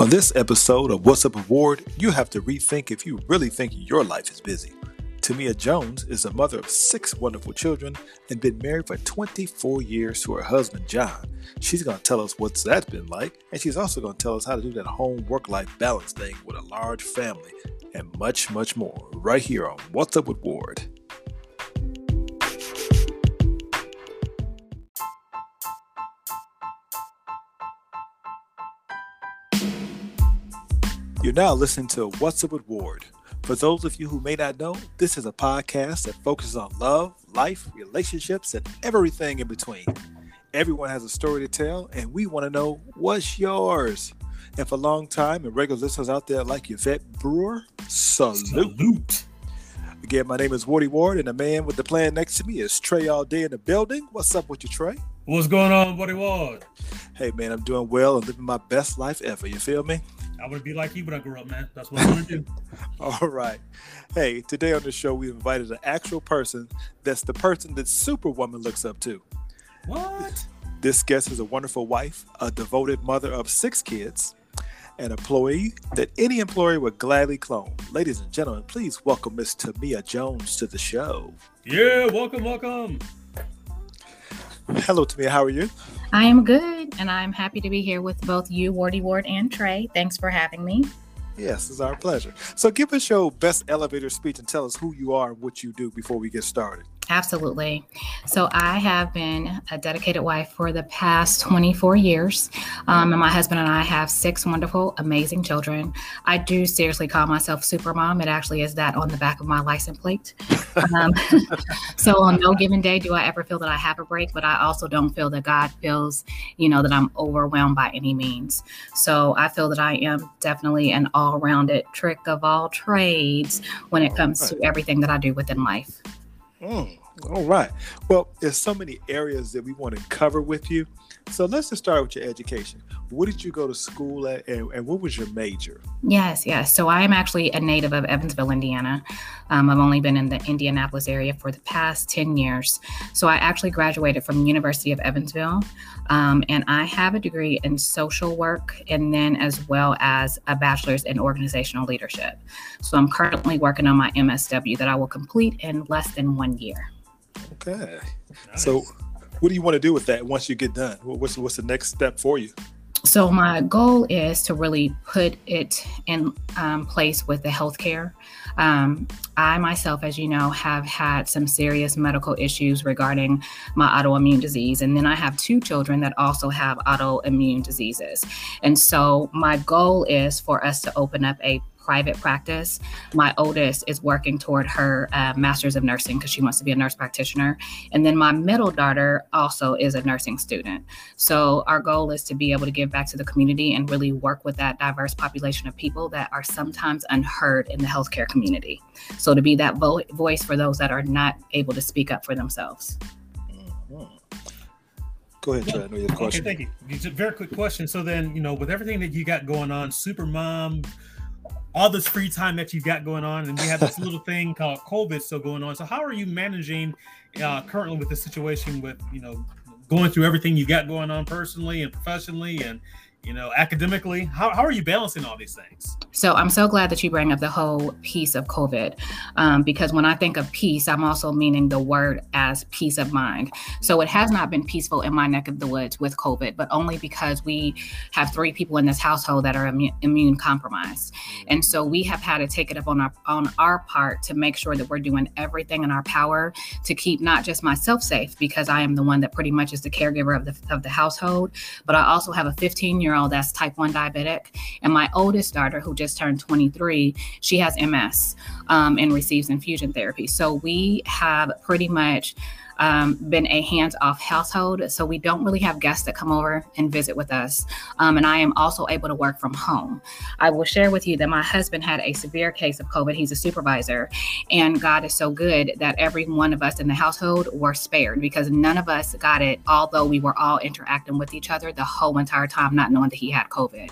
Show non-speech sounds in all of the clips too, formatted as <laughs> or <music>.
On this episode of What's Up Award, you have to rethink if you really think your life is busy. Tamia Jones is a mother of six wonderful children and been married for 24 years to her husband, John. She's going to tell us what that's been like, and she's also going to tell us how to do that home work life balance thing with a large family, and much, much more, right here on What's Up with Ward. You're now listening to What's Up with Ward. For those of you who may not know, this is a podcast that focuses on love, life, relationships, and everything in between. Everyone has a story to tell, and we want to know what's yours. And for a long time, and regular listeners out there like Yvette Brewer, salute. Salute. Again, my name is Wardy Ward, and the man with the plan next to me is Trey All Day in the building. What's up with you, Trey? What's going on, Buddy Ward? Hey, man, I'm doing well and living my best life ever. You feel me? I want to be like you when I grow up, man. That's what I want to do. <laughs> All right. Hey, today on the show, we invited an actual person that's the person that Superwoman looks up to. What? This guest is a wonderful wife, a devoted mother of six kids, an employee that any employee would gladly clone. Ladies and gentlemen, please welcome Miss Tamia Jones to the show. Yeah, welcome, welcome. Hello, Tamia. How are you? I am good, and I'm happy to be here with both you, Wardy Ward, and Trey. Thanks for having me. Yes, it's our pleasure. So, give us your best elevator speech and tell us who you are and what you do before we get started. Absolutely. So, I have been a dedicated wife for the past 24 years. Um, and my husband and I have six wonderful, amazing children. I do seriously call myself super mom. It actually is that on the back of my license plate. Um, <laughs> so, on no given day do I ever feel that I have a break, but I also don't feel that God feels, you know, that I'm overwhelmed by any means. So, I feel that I am definitely an all rounded trick of all trades when it comes to everything that I do within life. Mm, all right. Well, there's so many areas that we want to cover with you. So let's just start with your education. What did you go to school at, and, and what was your major? Yes, yes. So I am actually a native of Evansville, Indiana. Um, I've only been in the Indianapolis area for the past 10 years. So I actually graduated from the University of Evansville, um, and I have a degree in social work and then as well as a bachelor's in organizational leadership. So I'm currently working on my MSW that I will complete in less than one year. Okay. Nice. So, what do you want to do with that once you get done? What's what's the next step for you? So my goal is to really put it in um, place with the healthcare. Um, I myself, as you know, have had some serious medical issues regarding my autoimmune disease, and then I have two children that also have autoimmune diseases. And so my goal is for us to open up a private practice. My oldest is working toward her uh, master's of nursing because she wants to be a nurse practitioner. And then my middle daughter also is a nursing student. So our goal is to be able to give back to the community and really work with that diverse population of people that are sometimes unheard in the healthcare community. So to be that vo- voice for those that are not able to speak up for themselves. Go ahead, Trey. I know you have a Okay, thank you. It's a very quick question. So then, you know, with everything that you got going on, super mom, all this free time that you've got going on, and we have this <laughs> little thing called COVID still going on. So how are you managing uh, currently with the situation with, you know, going through everything you got going on personally and professionally and, you know, academically? How, how are you balancing all these things? So I'm so glad that you bring up the whole piece of COVID, um, because when I think of peace, I'm also meaning the word as peace of mind. So it has not been peaceful in my neck of the woods with COVID, but only because we have three people in this household that are immu- immune compromised, and so we have had to take it up on our on our part to make sure that we're doing everything in our power to keep not just myself safe, because I am the one that pretty much is the caregiver of the of the household, but I also have a 15 year old that's type one diabetic, and my oldest daughter who just turned 23, she has MS um, and receives infusion therapy. So we have pretty much um, been a hands off household. So we don't really have guests that come over and visit with us. Um, and I am also able to work from home. I will share with you that my husband had a severe case of COVID. He's a supervisor. And God is so good that every one of us in the household were spared because none of us got it, although we were all interacting with each other the whole entire time, not knowing that he had COVID.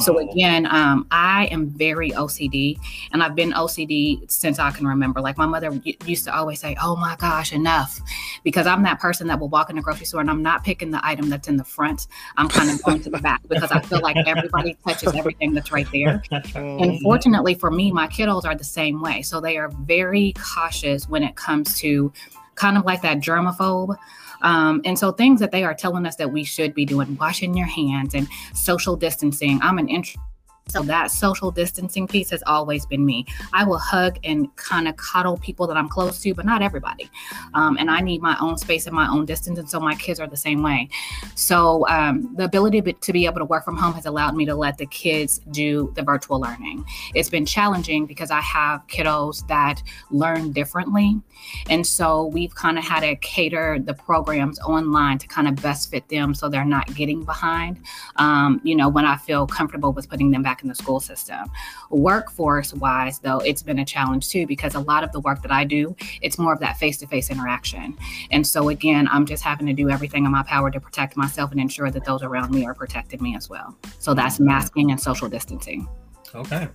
So Oh. again, um, I am very OCD, and I've been OCD since I can remember. Like my mother used to always say, "Oh my gosh, enough," because I'm that person that will walk in the grocery store and I'm not picking the item that's in the front. I'm kind of going to the back because I feel like everybody touches everything that's right there. <laughs> And fortunately for me, my kiddos are the same way. So they are very cautious when it comes to kind of like that germaphobe. Um, and so things that they are telling us that we should be doing, washing your hands and social distancing. I'm an introvert so that social distancing piece has always been me. I will hug and kind of coddle people that I'm close to, but not everybody. Um, and I need my own space and my own distance. And so my kids are the same way. So um, the ability to be able to work from home has allowed me to let the kids do the virtual learning. It's been challenging because I have kiddos that learn differently. And so we've kind of had to cater the programs online to kind of best fit them so they're not getting behind. Um, you know, when I feel comfortable with putting them back in the school system. Workforce wise, though, it's been a challenge too because a lot of the work that I do, it's more of that face to face interaction. And so, again, I'm just having to do everything in my power to protect myself and ensure that those around me are protecting me as well. So that's masking and social distancing. Okay.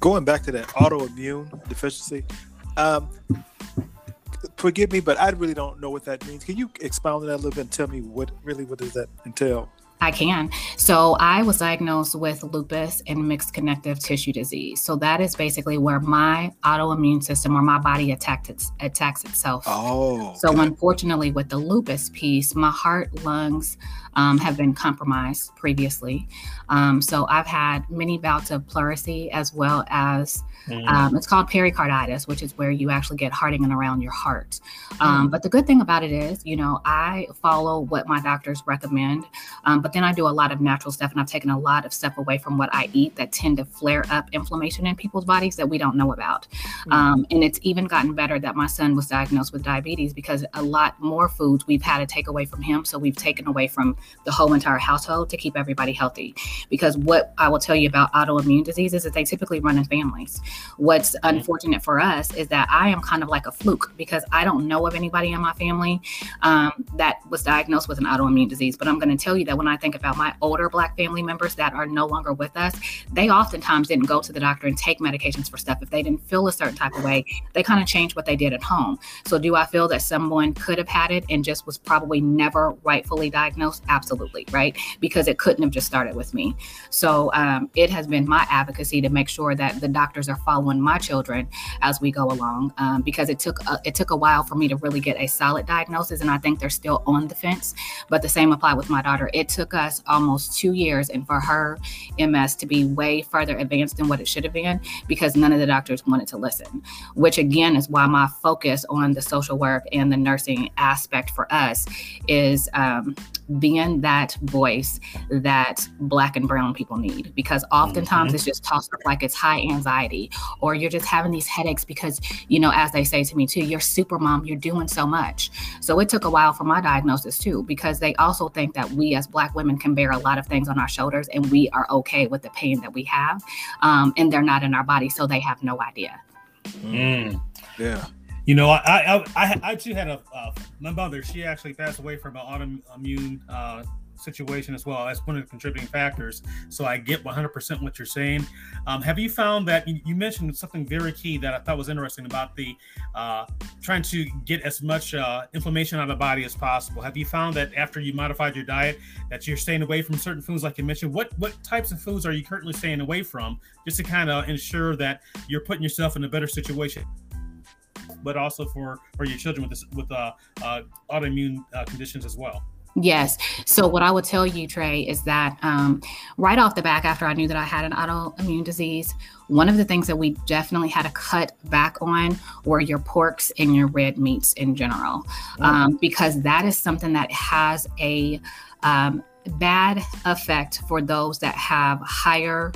Going back to that autoimmune deficiency, um, forgive me, but I really don't know what that means. Can you expound on that a little bit and tell me what really what does that entail? I can. So I was diagnosed with lupus and mixed connective tissue disease. So that is basically where my autoimmune system or my body attacks its, attacks itself. Oh. So unfortunately, with the lupus piece, my heart, lungs um, have been compromised previously. Um, so I've had many bouts of pleurisy as well as Mm. Um, it's called pericarditis, which is where you actually get hardening around your heart. Um, mm. But the good thing about it is, you know, I follow what my doctors recommend, um, but then I do a lot of natural stuff, and I've taken a lot of stuff away from what I eat that tend to flare up inflammation in people's bodies that we don't know about. Mm. and it's even gotten better that my son was diagnosed with diabetes because a lot more foods we've had to take away from him. So we've taken away from the whole entire household to keep everybody healthy. Because what I will tell you about autoimmune diseases is they typically run in families. What's unfortunate for us is that I am kind of like a fluke because I don't know of anybody in my family um, that was diagnosed with an autoimmune disease. But I'm going to tell you that when I think about my older Black family members that are no longer with us, they oftentimes didn't go to the doctor and take medications for stuff. If they didn't feel a certain type of way, they kind of changed what they did at home. So, do I feel that someone could have had it and just was probably never rightfully diagnosed? Absolutely, right? Because it couldn't have just started with me. So, um, it has been my advocacy to make sure that the doctors are following my children as we go along um, because it took a, it took a while for me to really get a solid diagnosis and I think they're still on the fence. But the same apply with my daughter. It took us almost two years and for her MS to be way further advanced than what it should have been because none of the doctors wanted to listen which again is why my focus on the social work and the nursing aspect for us is um, being that voice that black and brown people need because oftentimes mm-hmm. it's just tossed up like it's high anxiety or you're just having these headaches because you know as they say to me too you're super mom you're doing so much so it took a while for my diagnosis too because they also think that we as black women can bear a lot of things on our shoulders and we are okay with the pain that we have um, and they're not in our body so they have no idea mm. yeah you know, I I, I, I too had a uh, my mother. She actually passed away from an autoimmune uh, situation as well. That's one of the contributing factors. So I get 100% what you're saying. Um, have you found that you, mentioned something very key that I thought was interesting about the uh, trying to get as much uh, inflammation out of the body as possible? Have you found that after you modified your diet that you're staying away from certain foods, like you mentioned? What what types of foods are you currently staying away from, just to kind of ensure that you're putting yourself in a better situation? but also for for your children with this with uh, uh, autoimmune uh, conditions as well. Yes. So what I would tell you, Trey, is that um, right off the back, after I knew that I had an autoimmune disease, one of the things that we definitely had to cut back on were your porks and your red meats in general, um, because that is something that has a um, bad effect for those that have higher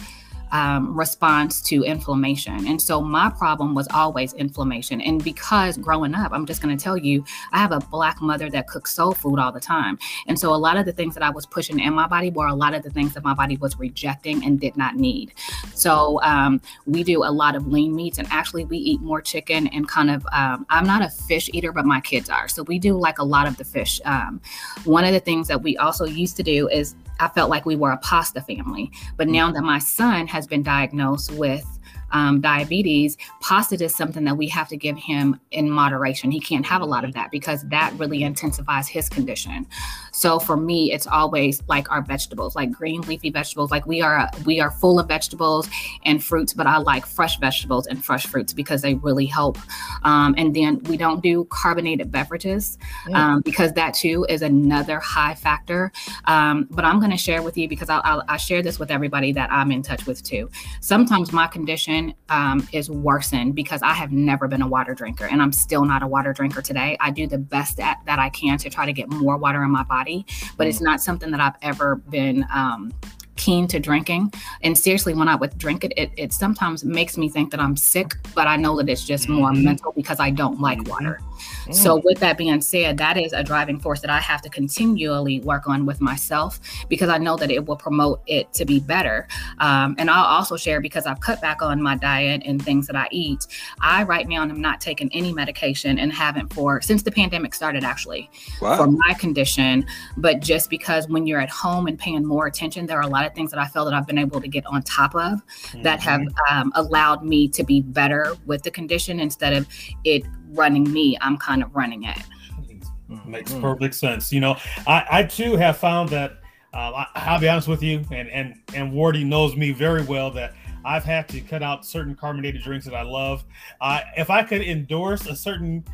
um, response to inflammation. And so my problem was always inflammation. And because growing up, I'm just going to tell you, I have a black mother that cooks soul food all the time. And so a lot of the things that I was pushing in my body were a lot of the things that my body was rejecting and did not need. So um, we do a lot of lean meats, and actually, we eat more chicken and kind of, um, I'm not a fish eater, but my kids are. So we do like a lot of the fish. Um, one of the things that we also used to do is I felt like we were a pasta family. But mm. now that my son has been diagnosed with um, diabetes, pasta is something that we have to give him in moderation. He can't have a lot of that because that really intensifies his condition. So for me, it's always like our vegetables, like green leafy vegetables. Like we are we are full of vegetables and fruits, but I like fresh vegetables and fresh fruits because they really help. Um, and then we don't do carbonated beverages um, because that too is another high factor. Um, but I'm going to share with you because I'll, I'll, I'll, share this with everybody that I'm in touch with too. Sometimes my condition um, is worsened because I have never been a water drinker and I'm still not a water drinker today. I do the best at, that I can to try to get more water in my body, but it's not something that I've ever been um, keen to drinking. And seriously, when I would drink it, it, it sometimes makes me think that I'm sick, but I know that it's just more mm-hmm. mental because I don't like mm-hmm. water. Mm. So, with that being said, that is a driving force that I have to continually work on with myself because I know that it will promote it to be better. Um, and I'll also share because I've cut back on my diet and things that I eat. I right now am not taking any medication and haven't for since the pandemic started, actually, wow. for my condition. But just because when you're at home and paying more attention, there are a lot of things that I feel that I've been able to get on top of mm-hmm. that have mm-hmm. um, allowed me to be better with the condition instead of it running me, I'm kind of running it. Mm-hmm. Makes perfect sense. You know, I, I too have found that uh, I, will be honest with you, and and and Wardy knows me very well that I've had to cut out certain carbonated drinks that I love. Uh, if I could endorse a certain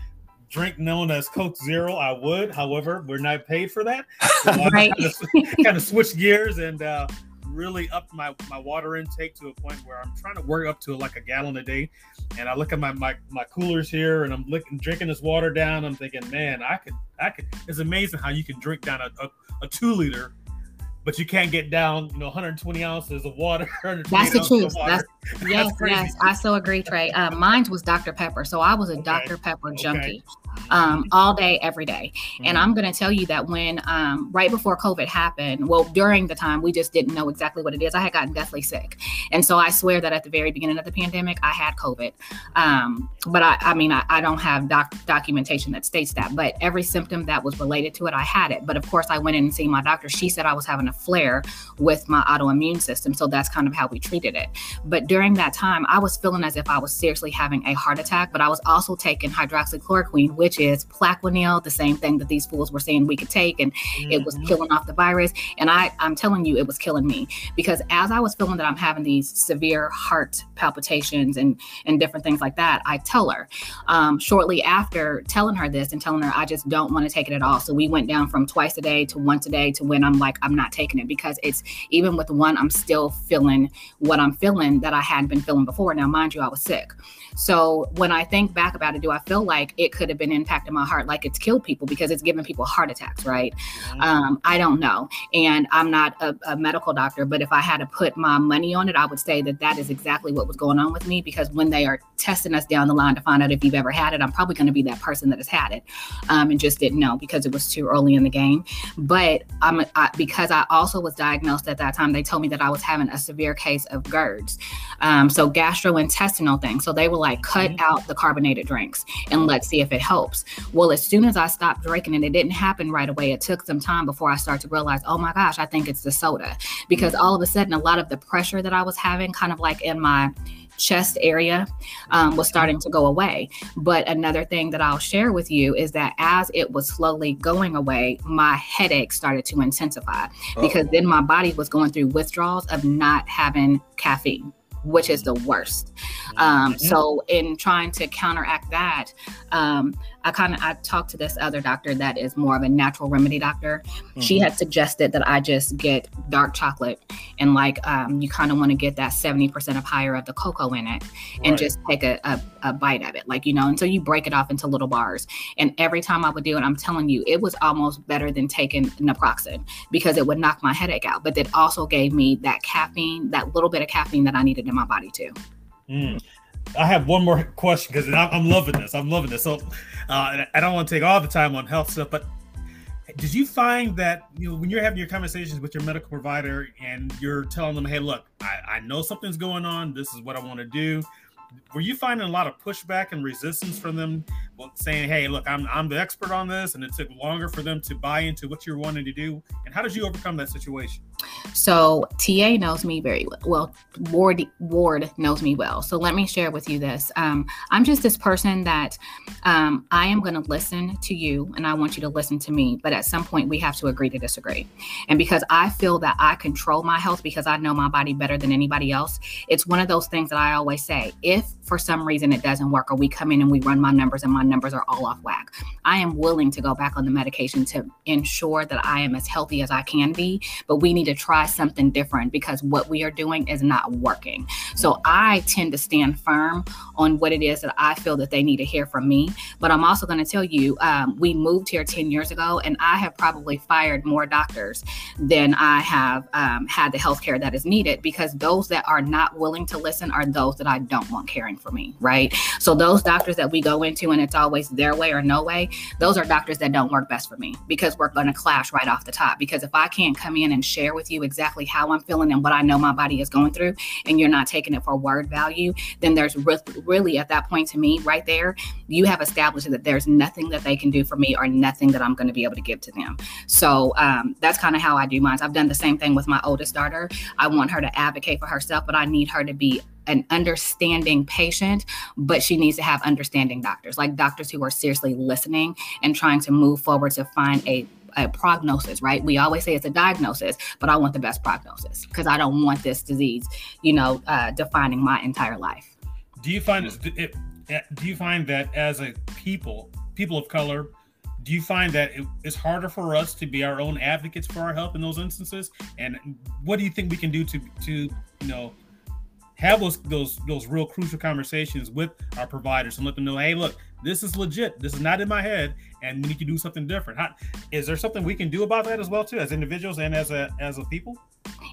drink known as Coke Zero, I would. However, we're not paid for that. <laughs> So right. kind, of, kind of switch gears and uh, really upped my, my water intake to a point where I'm trying to work up to like a gallon a day. And I look at my my, my coolers here and I'm looking drinking this water down. I'm thinking, man, I could I could it's amazing how you can drink down a, a, a two liter but you can't get down, you know, 120 ounces of water. <laughs> That's the truth. <laughs> That's, yes, That's yes, I so agree, Trey. Uh, mine was Dr. Pepper, so I was a okay. Dr. Pepper junkie. Okay um, all day, every day. Mm-hmm. And I'm going to tell you that when um, right before COVID happened, well, during the time we just didn't know exactly what it is. I had gotten deathly sick, and so I swear that at the very beginning of the pandemic, I had COVID. Um, but I, I mean, I, I don't have doc- documentation that states that. But every symptom that was related to it, I had it. But of course, I went in and see my doctor. She said I was having a flare with my autoimmune system, so that's kind of how we treated it. But during that time, I was feeling as if I was seriously having a heart attack. But I was also taking hydroxychloroquine which is Plaquenil, the same thing that these fools were saying we could take, and mm-hmm. it was mm-hmm. killing off the virus. And I, I'm telling you, it was killing me because as I was feeling that I'm having these severe heart palpitations and and different things like that, I tell her um, shortly after telling her this and telling her I just don't want to take it at all. So we went down from twice a day to once a day to when I'm like I'm not taking it because it's even with one I'm still feeling what I'm feeling that I hadn't been feeling before. Now, mind you, I was sick. So when I think back about it, do I feel like it could have been impacting my heart, like it's killed people because it's given people heart attacks, right? Mm-hmm. Um, I don't know. And I'm not a, a medical doctor, but if I had to put my money on it, I would say that that is exactly what was going on with me because when they are testing us down the line to find out if you've ever had it, I'm probably going to be that person that has had it um, and just didn't know because it was too early in the game. But I'm I, because I also was diagnosed at that time, they told me that I was having a severe case of GERDs, um, so gastrointestinal thing. So they were like, cut mm-hmm. out the carbonated drinks and let's see if it helps. Well, as soon as I stopped drinking, and it didn't happen right away, it took some time before I started to realize, oh my gosh, I think it's the soda. Because all of a sudden, a lot of the pressure that I was having, kind of like in my chest area um, was starting to go away. But another thing that I'll share with you is that as it was slowly going away, my headache started to intensify because then my body was going through withdrawals of not having caffeine which is the worst. Um, mm-hmm. so in trying to counteract that, um, I kind of I talked to this other doctor that is more of a natural remedy doctor. Mm-hmm. She had suggested that I just get dark chocolate and like um, you kind of want to get that seventy percent of higher of the cocoa in it, and right. just take a, a, a, bite of it, like you know, until you break it off into little bars. And every time I would do it, I'm telling you, it was almost better than taking naproxen because it would knock my headache out. But it also gave me that caffeine, that little bit of caffeine that I needed in my body too. Mm. I have one more question because I'm loving this. I'm loving this. So uh, I don't want to take all the time on health stuff, but did you find that you know when you're having your conversations with your medical provider and you're telling them, "Hey, look, I, I know something's going on. This is what I want to do." Were you finding a lot of pushback and resistance from them, saying, "Hey, look, I'm I'm the expert on this," and it took longer for them to buy into what you're wanting to do? And how did you overcome that situation? So TA knows me very well. Well, Ward Ward knows me well. So let me share with you this. Um, I'm just this person that um, I am going to listen to you, and I want you to listen to me. But at some point, we have to agree to disagree. And because I feel that I control my health because I know my body better than anybody else, it's one of those things that I always say: if for some reason it doesn't work, or we come in and we run my numbers and my numbers are all off whack, I am willing to go back on the medication to ensure that I am as healthy as I can be. But we need to try something different because what we are doing is not working. So I tend to stand firm on what it is that I feel that they need to hear from me. But I'm also going to tell you, um, we moved here 10 years ago, and I have probably fired more doctors than I have um, had the healthcare that is needed because those that are not willing to listen are those that I don't want caring for me, right? So those doctors that we go into and it's always their way or no way, those are doctors that don't work best for me because we're going to clash right off the top. Because if I can't come in and share with you exactly how I'm feeling and what I know my body is going through, and you're not taking it for word value, then there's re- really at that point to me right there, you have established that there's nothing that they can do for me or nothing that I'm going to be able to give to them. So um, that's kind of how I do mine. I've done the same thing with my oldest daughter. I want her to advocate for herself, but I need her to be an understanding patient, but she needs to have understanding doctors, like doctors who are seriously listening and trying to move forward to find a a prognosis, right? We always say it's a diagnosis, but I want the best prognosis because I don't want this disease, you know, uh, defining my entire life. Do you find it, do you find that as a people, people of color, do you find that it's harder for us to be our own advocates for our health in those instances? And what do you think we can do to to you know have those those those real crucial conversations with our providers and let them know, hey, look, this is legit. This is not in my head, and we need to do something different. How, is there something we can do about that as well, too, as individuals and as a as a people?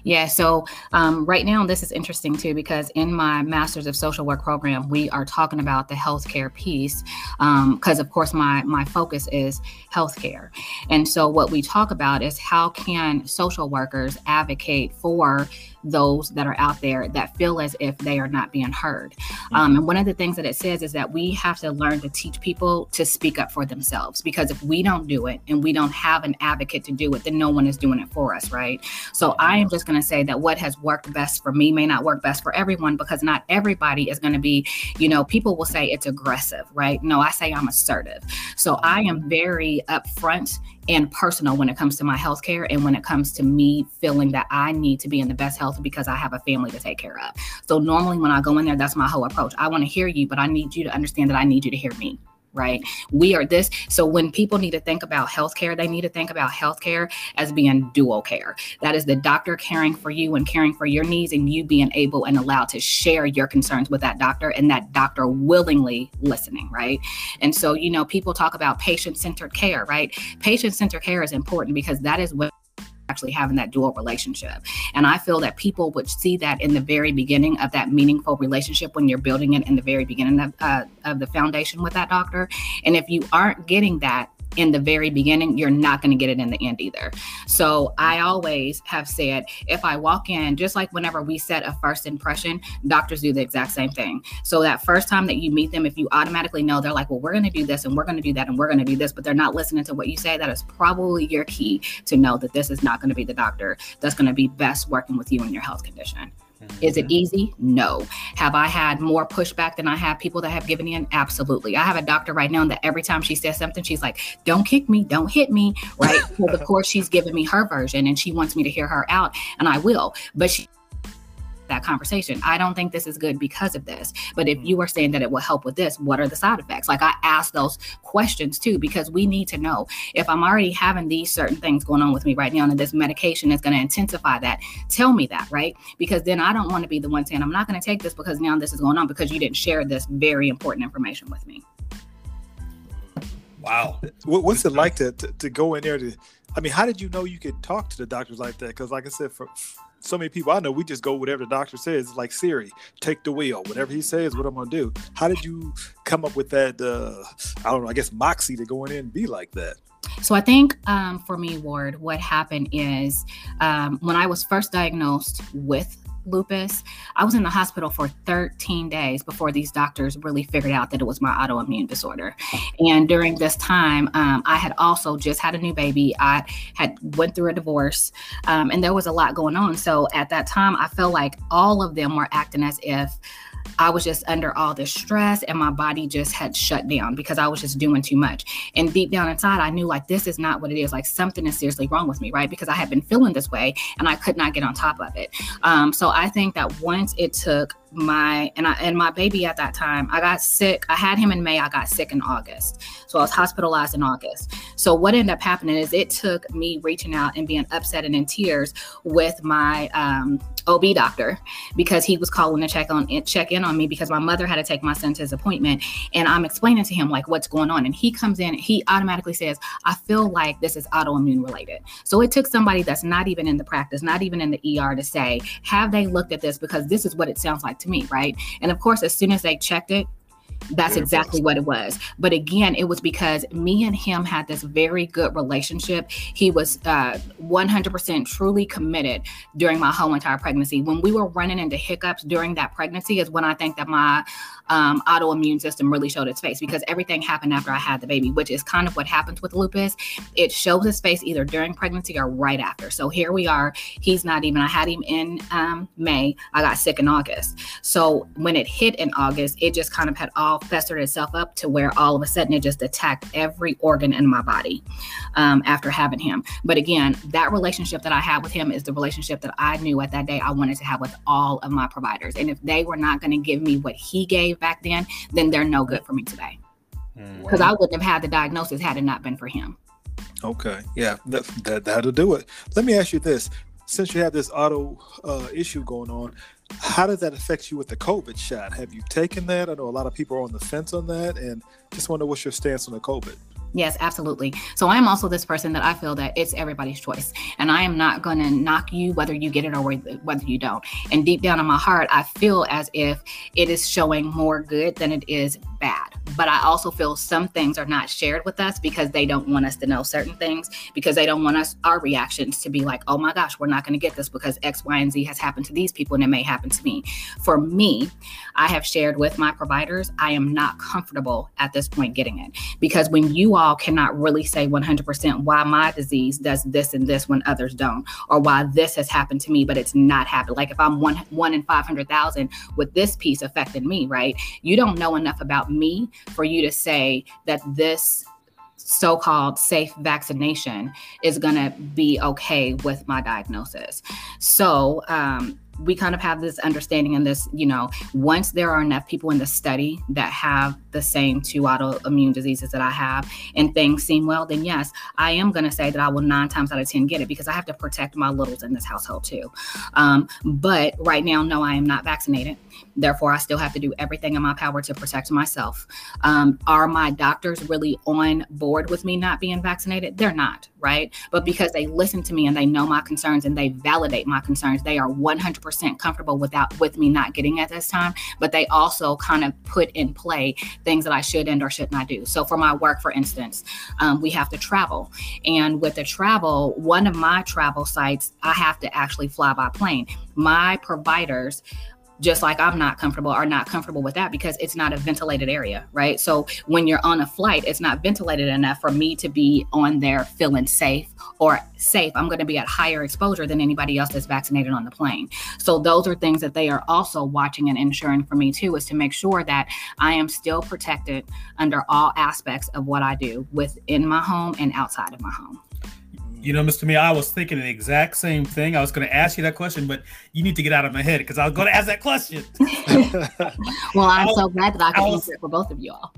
Yeah, so um, right now, this is interesting too, because in my Masters of Social Work program, we are talking about the healthcare piece, because um, of course, my, my focus is healthcare. And so, what we talk about is how can social workers advocate for those that are out there that feel as if they are not being heard. Mm-hmm. Um, and one of the things that it says is that we have to learn to teach people to speak up for themselves because if we don't do it and we don't have an advocate to do it, then no one is doing it for us, right? So I am just going to say that what has worked best for me may not work best for everyone because not everybody is going to be, you know, people will say it's aggressive, right? No, I say I'm assertive. So I am very upfront and personal when it comes to my healthcare and when it comes to me feeling that I need to be in the best health because I have a family to take care of. So normally when I go in there, that's my whole approach. I want to hear you, but I need you to understand that I need you to hear me right? We are this. So when people need to think about healthcare, they need to think about healthcare as being dual care. That is the doctor caring for you and caring for your needs, and you being able and allowed to share your concerns with that doctor, and that doctor willingly listening, right? And so, you know, people talk about patient centered care, right? Patient centered care is important because that is what actually having that dual relationship. And I feel that people would see that in the very beginning of that meaningful relationship when you're building it in the very beginning of, uh, of the foundation with that doctor. And if you aren't getting that, in the very beginning, you're not going to get it in the end either. So I always have said if I walk in, just like whenever we set a first impression, doctors do the exact same thing. So that first time that you meet them, if you automatically know they're like, well, we're going to do this and we're going to do that and we're going to do this, but they're not listening to what you say, that is probably your key to know that this is not going to be the doctor that's going to be best working with you in your health condition. Is it mm-hmm. easy? No. Have I had more pushback than I have people that have given in? Absolutely. I have a doctor right now that every time she says something, she's like, don't kick me, don't hit me, right? <laughs> because of course she's giving me her version and she wants me to hear her out, and I will. But she that conversation. I don't think this is good because of this. But if mm-hmm. you are saying that it will help with this, what are the side effects? Like I ask those questions too, because we need to know if I'm already having these certain things going on with me right now, and this medication is going to intensify that, tell me that, right? Because then I don't want to be the one saying, I'm not going to take this because now this is going on because you didn't share this very important information with me. Wow. <laughs> What's it like to, to, to go in there to, I mean, how did you know you could talk to the doctors like that? Because, like I said, for so many people I know, we just go whatever the doctor says. It's like Siri, take the wheel. Whatever he says, what I'm gonna do. How did you come up with that? Uh, I don't know. I guess moxie to go in and be like that. So I think um, for me, Ward, what happened is um, when I was first diagnosed with lupus, I was in the hospital for 13 days before these doctors really figured out that it was my autoimmune disorder. And during this time, um, I had also just had a new baby. I had went through a divorce, um, and there was a lot going on. So at that time, I felt like all of them were acting as if I was just under all this stress and my body just had shut down because I was just doing too much. And deep down inside, I knew like this is not what it is. Like something is seriously wrong with me, right? Because I had been feeling this way and I could not get on top of it. Um, so I think that once it took my and I and my baby at that time, I got sick. I had him in May. I got sick in August. So I was hospitalized in August. So what ended up happening is it took me reaching out and being upset and in tears with my um, OB doctor because he was calling to check on check in on me because my mother had to take my son to his appointment and I'm explaining to him like what's going on and he comes in he automatically says I feel like this is autoimmune related. So it took somebody that's not even in the practice, not even in the ER to say, have they looked at this because this is what it sounds like to me, right? And of course as soon as they checked it, that's exactly what it was. But again, it was because me and him had this very good relationship. He was uh, 100% truly committed during my whole entire pregnancy. When we were running into hiccups during that pregnancy, is when I think that my um, autoimmune system really showed its face because everything happened after I had the baby, which is kind of what happens with lupus. It shows its face either during pregnancy or right after. So here we are. He's not even, I had him in um, May. I got sick in August. So when it hit in August, it just kind of had all festered itself up to where all of a sudden it just attacked every organ in my body um, after having him. But again, that relationship that I had with him is the relationship that I knew at that day I wanted to have with all of my providers. And if they were not going to give me what he gave back then, then they're no good for me today. Because mm. I wouldn't have had the diagnosis had it not been for him. Okay, yeah, that, that that'll do it. Let me ask you this: since you have this auto uh, issue going on, how did that affect you with the COVID shot? Have you taken that? I know a lot of people are on the fence on that, and just wonder what's your stance on the COVID. Yes, absolutely. So I'm also this person that I feel that it's everybody's choice, and I am not going to knock you whether you get it or whether you don't. And deep down in my heart, I feel as if it is showing more good than it is bad. But I also feel some things are not shared with us because they don't want us to know certain things because they don't want us our reactions to be like, oh my gosh, we're not going to get this because X, Y, and Z has happened to these people and it may happen to me. For me, I have shared with my providers, I am not comfortable at this point getting it because when you all cannot really say 100% why my disease does this and this when others don't, or why this has happened to me, but it's not happened. Like if I'm one one in 500,000 with this piece affecting me, right? You don't know enough about me for you to say that this so-called safe vaccination is going to be okay with my diagnosis so um, we kind of have this understanding and this, you know, once there are enough people in the study that have the same two autoimmune diseases that I have and things seem well, then yes, I am going to say that I will nine times out of 10 get it because I have to protect my littles in this household too. Um, but right now, no, I am not vaccinated. Therefore, I still have to do everything in my power to protect myself. Um, are my doctors really on board with me not being vaccinated? They're not, right? But because they listen to me and they know my concerns and they validate my concerns, they are 100% comfortable without with me not getting at this time. But they also kind of put in play things that I should and or should not do. So for my work, for instance, um, we have to travel, and with the travel, one of my travel sites, I have to actually fly by plane. My providers just like I'm not comfortable are not comfortable with that because it's not a ventilated area, right? So when you're on a flight, it's not ventilated enough for me to be on there feeling safe or safe. I'm going to be at higher exposure than anybody else that's vaccinated on the plane. So those are things that they are also watching and ensuring for me too is to make sure that I am still protected under all aspects of what I do within my home and outside of my home. You know, Mr. Me, I was thinking the exact same thing. I was going to ask you that question, but you need to get out of my head because I was going to ask that question. <laughs> well, I'm was, so glad that I can answer it for both of you all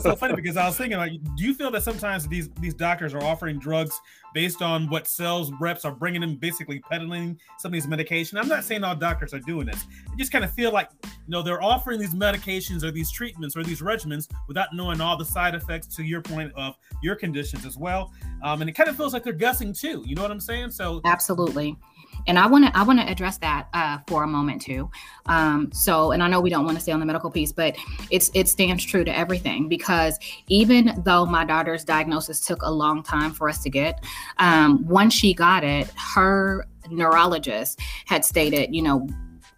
so funny because I was thinking, like, do you feel that sometimes these these doctors are offering drugs based on what sales reps are bringing them, basically peddling some of these medication? I'm not saying all doctors are doing this. I just kind of feel like, you know, they're offering these medications or these treatments or these regimens without knowing all the side effects. To your point of your conditions as well, um, and it kind of feels like they're guessing too. You know what I'm saying? So absolutely and i want to i want to address that uh, for a moment too. Um, so and i know we don't want to stay on the medical piece but it's it stands true to everything because even though my daughter's diagnosis took a long time for us to get um, once she got it her neurologist had stated, you know,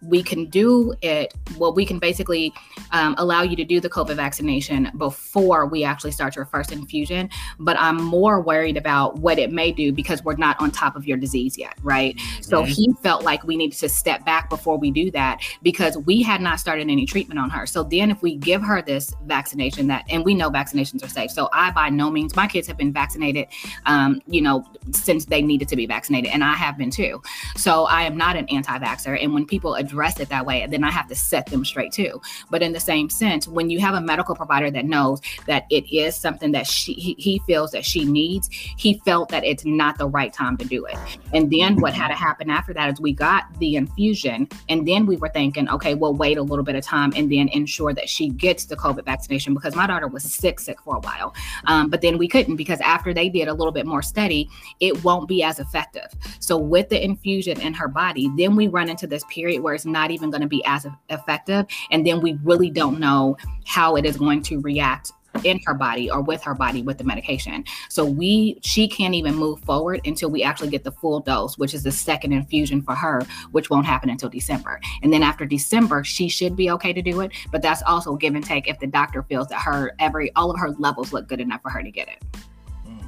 we can do it well we can basically um, allow you to do the covid vaccination before we actually start your first infusion. But i'm more worried about what it may do because we're not on top of your disease yet right? Mm-hmm. so he felt like we needed to step back before we do that because we had not started any treatment on her. So then if we give her this vaccination that and we know vaccinations are safe. So i by no means my kids have been vaccinated um, you know since they needed to be vaccinated and i have been too. So i am not an anti-vaxxer and when people address it that way, and then I have to set them straight too. But in the same sense, when you have a medical provider that knows that it is something that she he, he feels that she needs, he felt that it's not the right time to do it. And then what had to happen after that is we got the infusion, and then we were thinking, okay, we'll wait a little bit of time and then ensure that she gets the COVID vaccination because my daughter was sick, sick for a while. Um, but then we couldn't because after they did a little bit more study, it won't be as effective. So with the infusion in her body, then we run into this period where not even going to be as effective. And then we really don't know how it is going to react in her body or with her body with the medication. So we she can't even move forward until we actually get the full dose, which is the second infusion for her, which won't happen until December. And then after December, she should be okay to do it, but that's also give and take if the doctor feels that her every all of her levels look good enough for her to get it.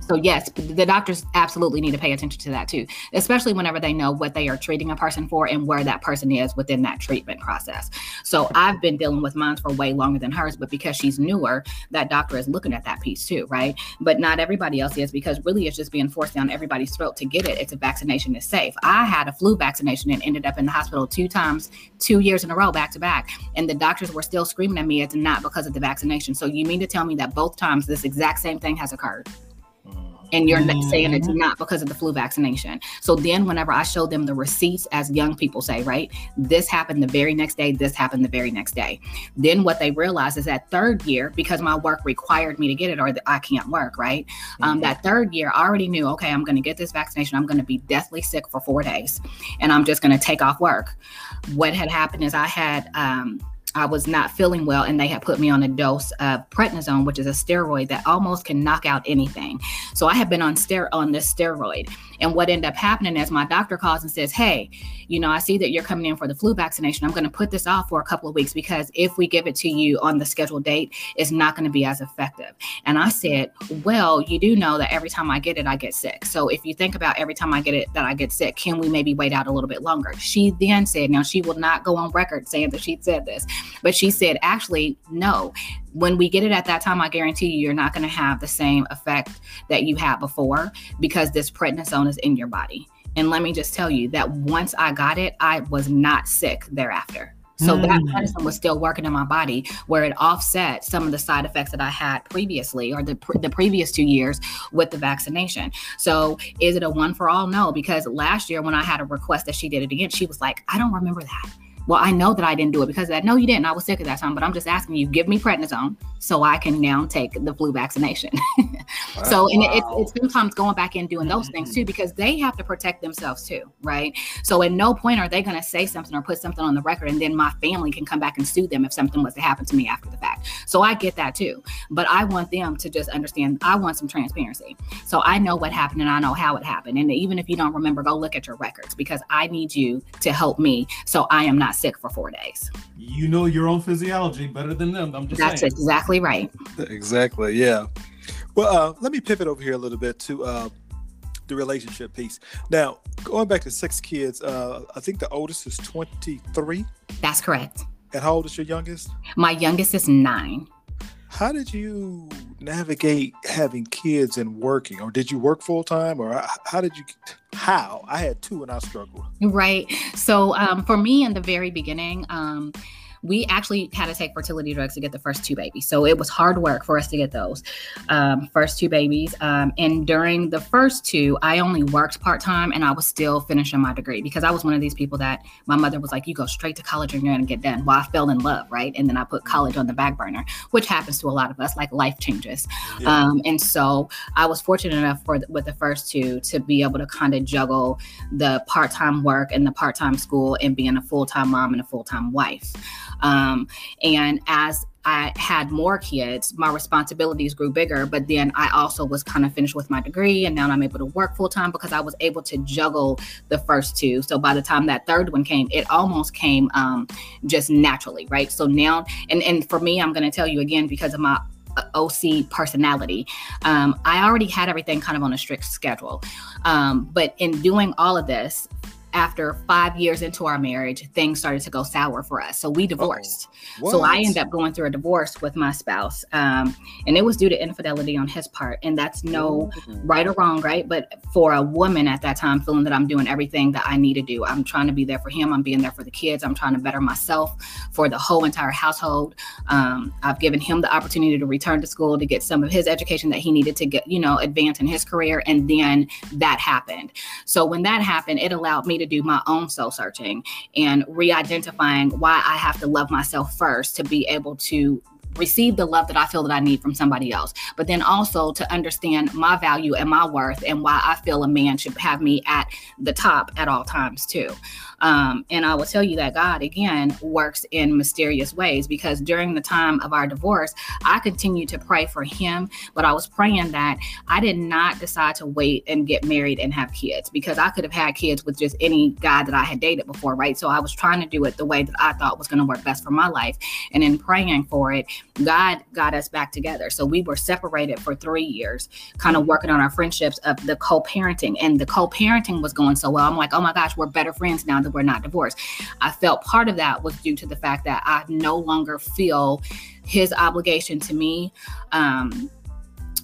So yes, the doctors absolutely need to pay attention to that too, especially whenever they know what they are treating a person for and where that person is within that treatment process. So I've been dealing with mine for way longer than hers, but because she's newer, that doctor is looking at that piece too, right? But not everybody else is because really it's just being forced down everybody's throat to get it. It's a vaccination is safe. I had a flu vaccination and ended up in the hospital two times, two years in a row, back to back, and the doctors were still screaming at me it's not because of the vaccination. So you mean to tell me that both times this exact same thing has occurred? And you're mm-hmm. saying it's not because of the flu vaccination. So then, whenever I show them the receipts, as young people say, right, this happened the very next day, this happened the very next day. Then what they realize is that third year, because my work required me to get it, or I can't work, right? Um, mm-hmm. Um, that third year, I already knew, okay, I'm going to get this vaccination. I'm going to be deathly sick for four days, and I'm just going to take off work. What had happened is I had um, I was not feeling well, and they had put me on a dose of prednisone, which is a steroid that almost can knock out anything. So I have been on ster- on this steroid, and what ended up happening is my doctor calls and says, "Hey, you know, I see that you're coming in for the flu vaccination. I'm going to put this off for a couple of weeks because if we give it to you on the scheduled date, it's not going to be as effective." And I said, "Well, you do know that every time I get it, I get sick. So if you think about every time I get it that I get sick, can we maybe wait out a little bit longer?" She then said, "Now she will not go on record saying that she said this." But she said, actually, no. When we get it at that time, I guarantee you, you're not going to have the same effect that you had before because this prednisone is in your body. And let me just tell you that once I got it, I was not sick thereafter. So mm. that medicine was still working in my body, where it offset some of the side effects that I had previously, or the the previous two years with the vaccination. So is it a one for all? No, because last year when I had a request that she did it again, she was like, "I don't remember that." Well, I know that I didn't do it because that. No, you didn't. I was sick at that time, but I'm just asking you, give me prednisone so I can now take the flu vaccination. <laughs> so, and wow. it's, it's sometimes going back and doing those things too mm-hmm. because they have to protect themselves too, right? So, at no point are they going to say something or put something on the record, and then my family can come back and sue them if something was to happen to me after the fact. So, I get that too, but I want them to just understand. I want some transparency, so I know what happened and I know how it happened. And even if you don't remember, go look at your records because I need you to help me so I am not sick for four days. You know your own physiology better than them. I'm just That's saying. exactly right. <laughs> Exactly. Yeah. Well, uh, let me pivot over here a little bit to uh, the relationship piece. Now, going back to six kids, uh, I think the oldest is 23. That's correct. And how old is your youngest? My youngest is nine. How did you navigate having kids and working, or did you work full time, or how did you? How I had two and I struggled. Right. So um, for me, in the very beginning. Um, we actually had to take fertility drugs to get the first two babies. So it was hard work for us to get those um, first two babies. Um, and during the first two, I only worked part time and I was still finishing my degree because I was one of these people that my mother was like, you go straight to college and you're going to get done. Well, I fell in love, right? And then I put college on the back burner, which happens to a lot of us, like life changes. Yeah. Um, and so I was fortunate enough for with the first two to be able to kind of juggle the part time work and the part time school and being a full time mom and a full time wife. Um, and as I had more kids, my responsibilities grew bigger, but then I also was kind of finished with my degree and now I'm able to work full time because I was able to juggle the first two. So by the time that third one came, it almost came um, just naturally, right? So now, and, and for me, I'm going to tell you again, because of my uh, OC personality. Um, I already had everything kind of on a strict schedule. Um, but in doing all of this, after five years into our marriage, things started to go sour for us. So we divorced. So I ended up going through a divorce with my spouse. Um, and it was due to infidelity on his part. And that's no Ooh. right or wrong, right? But for a woman at that time, feeling that I'm doing everything that I need to do, I'm trying to be there for him, I'm being there for the kids, I'm trying to better myself for the whole entire household. Um, I've given him the opportunity to return to school to get some of his education that he needed to get, you know, advance in his career. And then that happened. So when that happened, it allowed me to do my own soul searching and re identifying why I have to love myself first to be able to receive the love that I feel that I need from somebody else, but then also to understand my value and my worth and why I feel a man should have me at the top at all times too. Um, and I will tell you that God, again, works in mysterious ways because during the time of our divorce, I continued to pray for him, but I was praying that I did not decide to wait and get married and have kids because I could have had kids with just any guy that I had dated before, right? So I was trying to do it the way that I thought was going to work best for my life. And in praying for it, God got us back together. So we were separated for three years, kind of working on our friendships of the co parenting. And the co parenting was going so well. I'm like, oh my gosh, we're better friends now that we're not divorced. I felt part of that was due to the fact that I no longer feel his obligation to me. Um,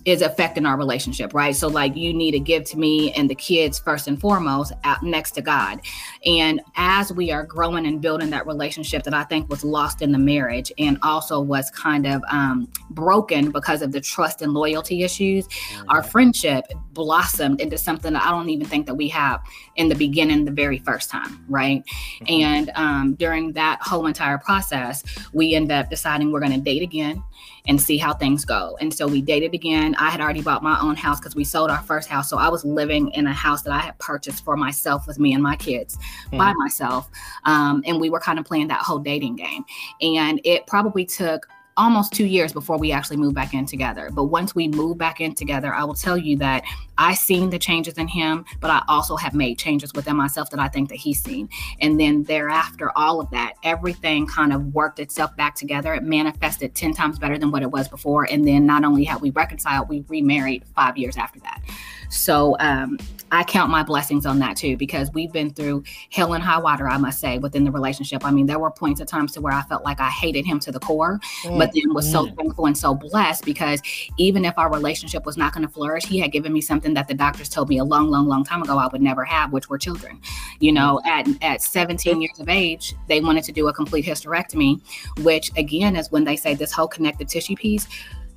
is affecting our relationship, right? So, like, you need to give to me and the kids first and foremost, out next to God. And as we are growing and building that relationship that I think was lost in the marriage and also was kind of um, broken because of the trust and loyalty issues, mm-hmm. our friendship blossomed into something that I don't even think that we have in the beginning, the very first time, right? Mm-hmm. And um, during that whole entire process, we end up deciding we're going to date again and see how things go. And so we dated again. I had already bought my own house because we sold our first house. So I was living in a house that I had purchased for myself with me and my kids mm. by myself. Um, and we were kind of playing that whole dating game. And it probably took almost two years before we actually moved back in together. But once we moved back in together, I will tell you that I seen the changes in him, but I also have made changes within myself that I think that he's seen. And then thereafter, all of that, everything kind of worked itself back together. It manifested 10 times better than what it was before. And then not only have we reconciled, we remarried five years after that. So um, I count my blessings on that too, because we've been through hell and high water, I must say, within the relationship. I mean, there were points at times to where I felt like I hated him to the core, mm. but then was so mm. thankful and so blessed because even if our relationship was not going to flourish, he had given me something that the doctors told me a long, long, long time ago I would never have, which were children. You know, at at 17 years of age, they wanted to do a complete hysterectomy, which again is when they say this whole connective tissue piece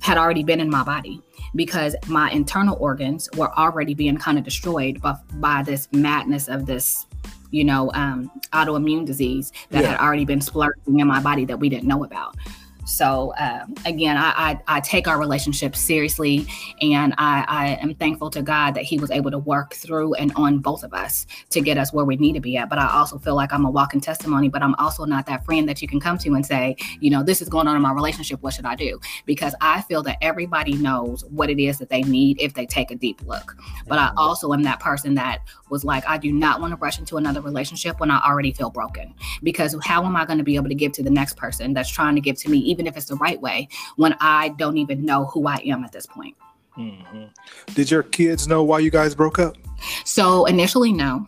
had already been in my body because my internal organs were already being kind of destroyed by, by this madness of this you know um, autoimmune disease that yeah. had already been splurging in my body that we didn't know about so um, again, I, I, I, take our relationship seriously, and I, I, am thankful to God that He was able to work through and on both of us to get us where we need to be at. But I also feel like I'm a walking testimony, but I'm also not that friend that you can come to and say, you know, this is going on in my relationship. What should I do? Because I feel that everybody knows what it is that they need if they take a deep look. But I also am that person that was like, I do not want to rush into another relationship when I already feel broken. Because how am I going to be able to give to the next person that's trying to give to me, even if it's the right way, when I don't even know who I am at this point? Mm-hmm. Did your kids know why you guys broke up? So initially, no,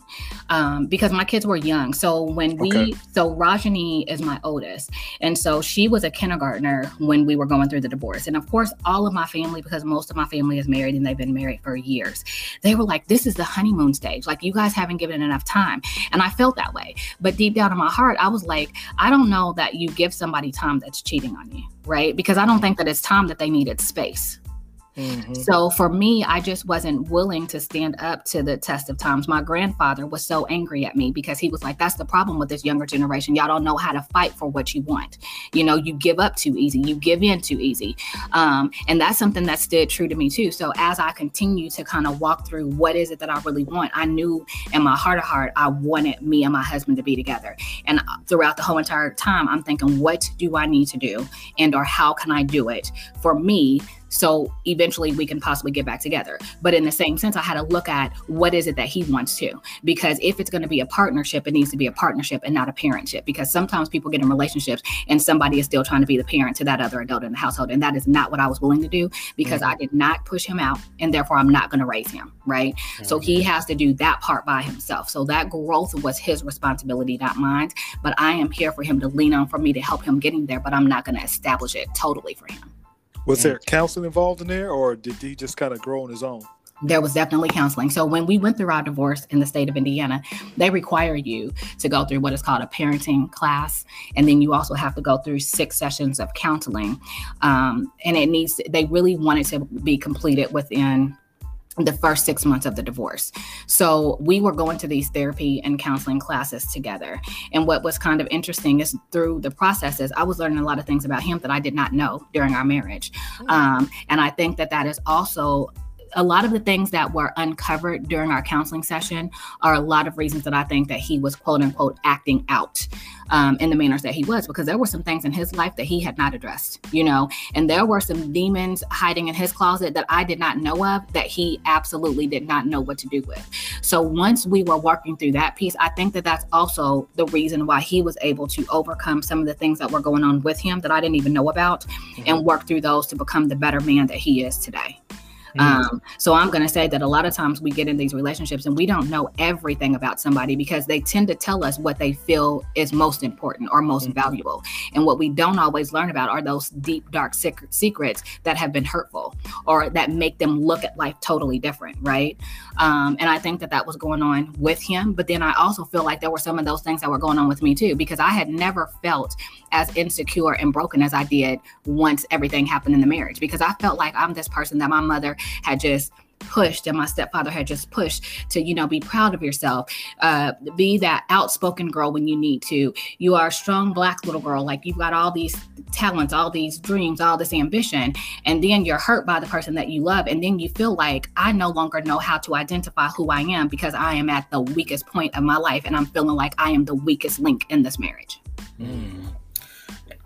um, because my kids were young. So when we, okay. so Rajani is my oldest, and so she was a kindergartner when we were going through the divorce. And of course, all of my family, because most of my family is married and they've been married for years, they were like, "This is the honeymoon stage. Like you guys haven't given enough time." And I felt that way, but deep down in my heart, I was like, "I don't know that you give somebody time that's cheating on you." Right? Because I don't think that it's time that they needed space. Mm-hmm. So for me, I just wasn't willing to stand up to the test of times. My grandfather was so angry at me because he was like, That's the problem with this younger generation. Y'all don't know how to fight for what you want. You know, you give up too easy, you give in too easy. Um, and that's something that stood true to me too. So as I continue to kind of walk through what is it that I really want, I knew in my heart of heart, I wanted me and my husband to be together. And throughout the whole entire time, I'm thinking, what do I need to do? And or how can I do it for me so eventually we can possibly get back together. But in the same sense, I had to look at what is it that he wants to. Because if it's going to be a partnership, it needs to be a partnership and not a parentship. Because sometimes people get in relationships and somebody is still trying to be the parent to that other adult in the household. And that is not what I was willing to do because mm-hmm. I did not push him out and therefore I'm not going to raise him. Right. Mm-hmm. So he has to do that part by himself. So that growth was his responsibility, not mine. But I am here for him to lean on for me to help him getting there, but I'm not going to establish it totally for him. Was there counseling involved in there, or did he just kind of grow on his own? there was definitely counseling. So when we went through our divorce in the state of Indiana, they require you to go through what is called a parenting class, and then you also have to go through six sessions of counseling. Um, and it needs they really wanted to be completed within the first six months of the divorce. So we were going to these therapy and counseling classes together. And what was kind of interesting is through the processes, I was learning a lot of things about him that I did not know during our marriage. Mm. Um, and I think that that is also a lot of the things that were uncovered during our counseling session are a lot of reasons that I think that he was quote unquote acting out um, in the manners that he was, because there were some things in his life that he had not addressed, you know, and there were some demons hiding in his closet that I did not know of that he absolutely did not know what to do with. So once we were working through that piece, I think that that's also the reason why he was able to overcome some of the things that were going on with him that I didn't even know about and work through those to become the better man that he is today. Mm. Um, so I'm going to say that a lot of times we get in these relationships and we don't know everything about somebody because they tend to tell us what they feel is most important or most mm-hmm. valuable. And what we don't always learn about are those deep, dark secret secrets that have been hurtful or that make them look at life totally different, right? Um, and I think that that was going on with him. But then I also feel like there were some of those things that were going on with me too, because I had never felt as insecure and broken as I did once everything happened in the marriage, because I felt like I'm this person that my mother had just pushed and my stepfather had just pushed to you know be proud of yourself uh, be that outspoken girl when you need to. You are a strong black little girl like you've got all these talents all these dreams all this ambition and then you're hurt by the person that you love and then you feel like i no longer know how to identify who i am because i am at the weakest point of my life and i'm feeling like i am the weakest link in this marriage. Mm.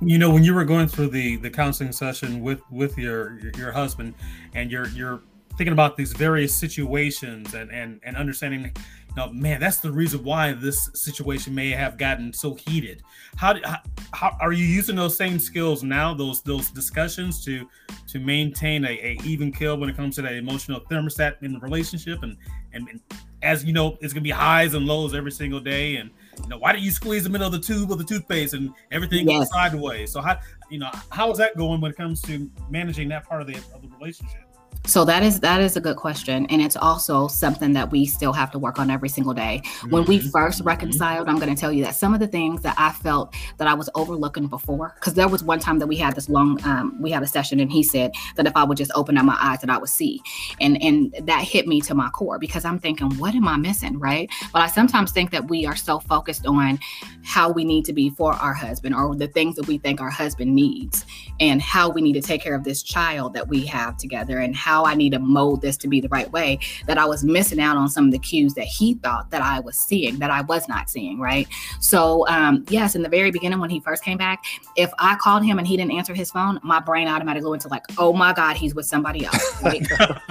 You know when you were going through the the counseling session with with your your husband and you're you're thinking about these various situations and and and understanding you know man that's the reason why this situation may have gotten so heated how, how, how are you using those same skills now those those discussions to to maintain a, a even kill when it comes to that emotional thermostat in the relationship and, and and as you know it's gonna be highs and lows every single day and you know, why do you squeeze the middle of the tube of the toothpaste and everything yes. goes sideways? So how you know how is that going when it comes to managing that part of the of the relationship? So that is that is a good question, and it's also something that we still have to work on every single day. When we mm-hmm. first mm-hmm. reconciled, I'm going to tell you that some of the things that I felt that I was overlooking before, because there was one time that we had this long, um, we had a session, and he said that if I would just open up my eyes, that I would see, and and that hit me to my core because I'm thinking, what am I missing, right? But I sometimes think that we are so focused on how we need to be for our husband, or the things that we think our husband needs, and how we need to take care of this child that we have together, and how how I need to mold this to be the right way, that I was missing out on some of the cues that he thought that I was seeing that I was not seeing, right? So, um, yes, in the very beginning when he first came back, if I called him and he didn't answer his phone, my brain automatically went to like, oh my God, he's with somebody else. <laughs> Right?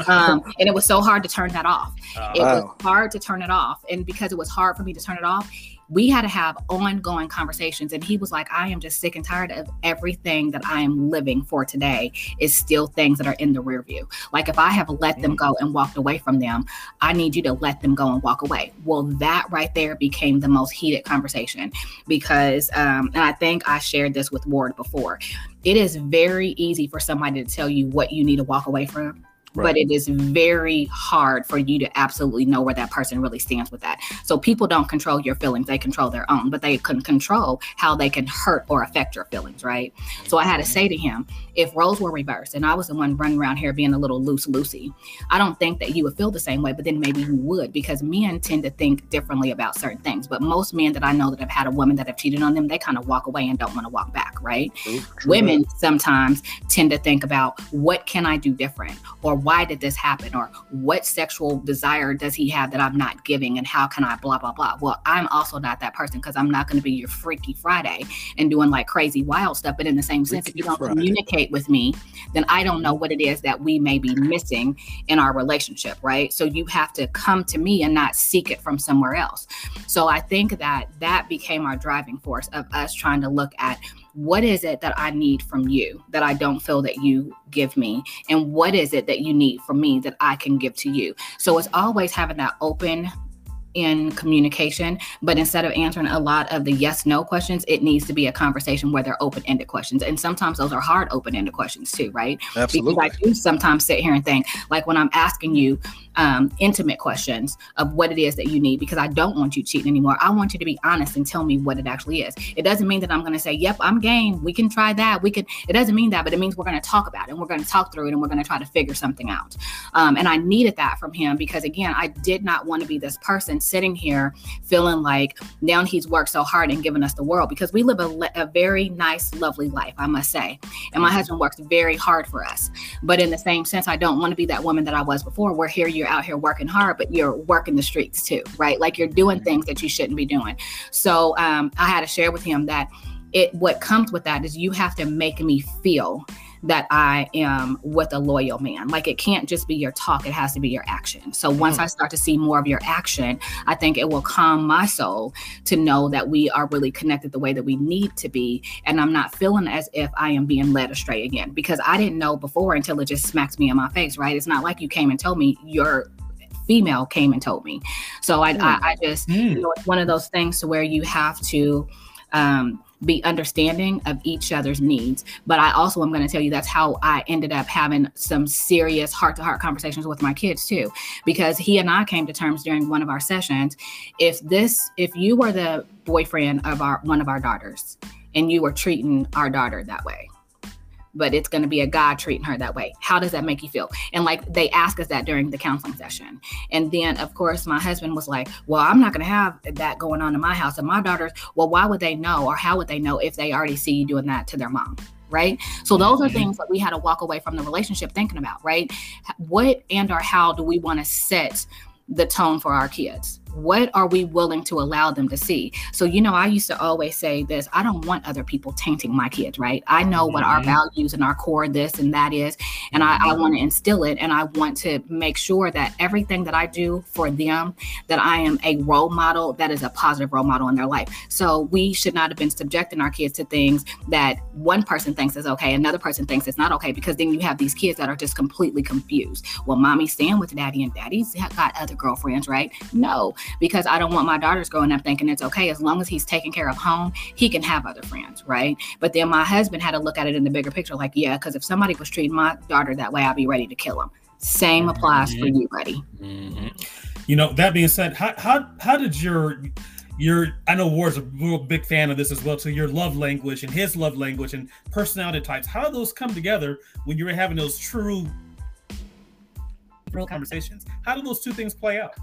um, and it was so hard to turn that off. Uh, it wow. was hard to turn it off. And because it was hard for me to turn it off, we had to have ongoing conversations. And he was like, I am just sick and tired of everything that I am living for today is still things that are in the rear view. Like if I have let them go and walked away from them, I need you to let them go and walk away. Well, that right there became the most heated conversation because, um, and I think I shared this with Ward before. It is very easy for somebody to tell you what you need to walk away from Right. But it is very hard for you to absolutely know where that person really stands with that. So people don't control your feelings, they control their own, but they can control how they can hurt or affect your feelings, right? So I had to say to him, if roles were reversed and I was the one running around here being a little loose loosey, I don't think that you would feel the same way, but then maybe you would because men tend to think differently about certain things. But most men that I know that have had a woman that have cheated on them, they kind of walk away and don't want to walk back, right? True Women sometimes tend to think about what can I do different or why did this happen or what sexual desire does he have that i'm not giving and how can i blah blah blah? Well i'm also not that person because i'm not going to be your freaky friday and doing like crazy wild stuff. But in the same sense if you don't Friday. communicate with me then i don't know what it is that we may be missing in our relationship right? So you have to come to me and not seek it from somewhere else. So i think that that became our driving force of us trying to look at what is it that I need from you that I don't feel that you give me? And what is it that you need from me that I can give to you? So it's always having that open in communication, but instead of answering a lot of the yes no questions, it needs to be a conversation where they're open ended questions. And sometimes those are hard open ended questions too, right? Absolutely. Because I do sometimes sit here and think, like when I'm asking you, um, intimate questions of what it is that you need because I don't want you cheating anymore. I want you to be honest and tell me what it actually is. It doesn't mean that I'm going to say, yep, I'm game. We can try that. We can, it doesn't mean that, but it means we're going to talk about it and we're going to talk through it and we're going to try to figure something out. Um, and I needed that from him because, again, I did not want to be this person sitting here feeling like now he's worked so hard and given us the world because we live a, a very nice, lovely life, I must say. And my husband works very hard for us. But in the same sense, I don't want to be that woman that I was before where here you you're out here working hard, but you're working the streets too, right? Like you're doing things that you shouldn't be doing. So um, I had to share with him that it what comes with that is you have to make me feel that I am with a loyal man. Like it can't just be your talk, it has to be your action. So once mm-hmm. I start to see more of your action, I think it will calm my soul to know that we are really connected the way that we need to be. And I'm not feeling as if I am being led astray again because I didn't know before until it just smacks me in my face, right? It's not like you came and told me you're female came and told me. So I, mm. I, I, just, mm. you know, it's one of those things to where you have to um, be understanding of each other's needs. But I also am going to tell you that's how I ended up having some serious heart to heart conversations with my kids too, because he and I came to terms during one of our sessions. If this, if you were the boyfriend of our one of our daughters and you were treating our daughter that way, but it's going to be a guy treating her that way. How does that make you feel? And like they ask us that during the counseling session. And then, of course, my husband was like, Well, I'm not going to have that going on in my house. And my daughters, well, why would they know or how would they know if they already see you doing that to their mom? Right. So those are mm-hmm. things that we had to walk away from the relationship thinking about, right? What and or how do we want to set the tone for our kids? What are we willing to allow them to see? So, you know, I used to always say this I don't want other people tainting my kids, right? I know what our mm-hmm. values and our core this and that is, and I, I mm-hmm. want to instill it. And I want to make sure that everything that I do for them, that I am a role model that is a positive role model in their life. So, we should not have been subjecting our kids to things that one person thinks is okay, another person thinks it's not okay, because then you have these kids that are just completely confused. Well, mommy's staying with daddy, and daddy's got other girlfriends, right? No, because I don't want my daughters growing up thinking it's okay as long as he's taking care of home, he can have other friends, right? But then my husband had to look at it in the bigger picture, like, yeah, because if somebody was treating my daughter that way, I'd be ready to kill him. Same applies mm-hmm. for you, buddy. Mm-hmm. You know, that being said, how how how did your your I know Ward's a real big fan of this as well. So your love language and his love language and personality types, how do those come together when you're having those true real conversations? How do those two things play out?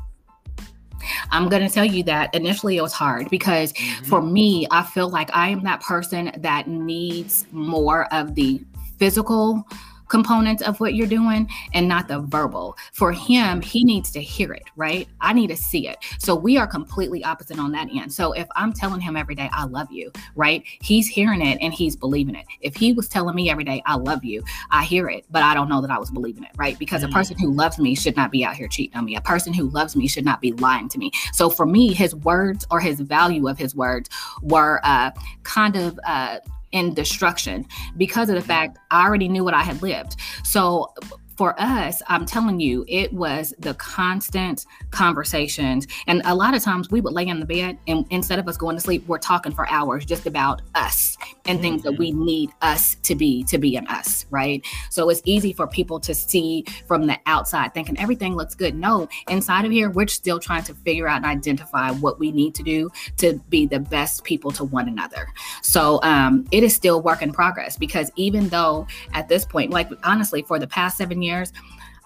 I'm going to tell you that initially it was hard because mm-hmm. for me, I feel like I am that person that needs more of the physical components of what you're doing and not the verbal. For him, he needs to hear it, right? I need to see it. So we are completely opposite on that end. So if I'm telling him every day, I love you, right? He's hearing it and he's believing it. If he was telling me every day, I love you, I hear it, but I don't know that I was believing it, right? Because mm-hmm. a person who loves me should not be out here cheating on me. A person who loves me should not be lying to me. So for me, his words or his value of his words were uh, kind of uh, in destruction because of the fact I already knew what I had lived. So for us, I'm telling you, it was the constant conversations. And a lot of times we would lay in the bed and instead of us going to sleep, we're talking for hours just about us and mm-hmm. things that we mm-hmm. need us to be to be in us, right? So it's easy for people to see from the outside thinking everything looks good. No, inside of here, we're still trying to figure out and identify what we need to do to be the best people to one another. So um, it is still work in progress because even though at this point, like honestly, for the past seven years, years,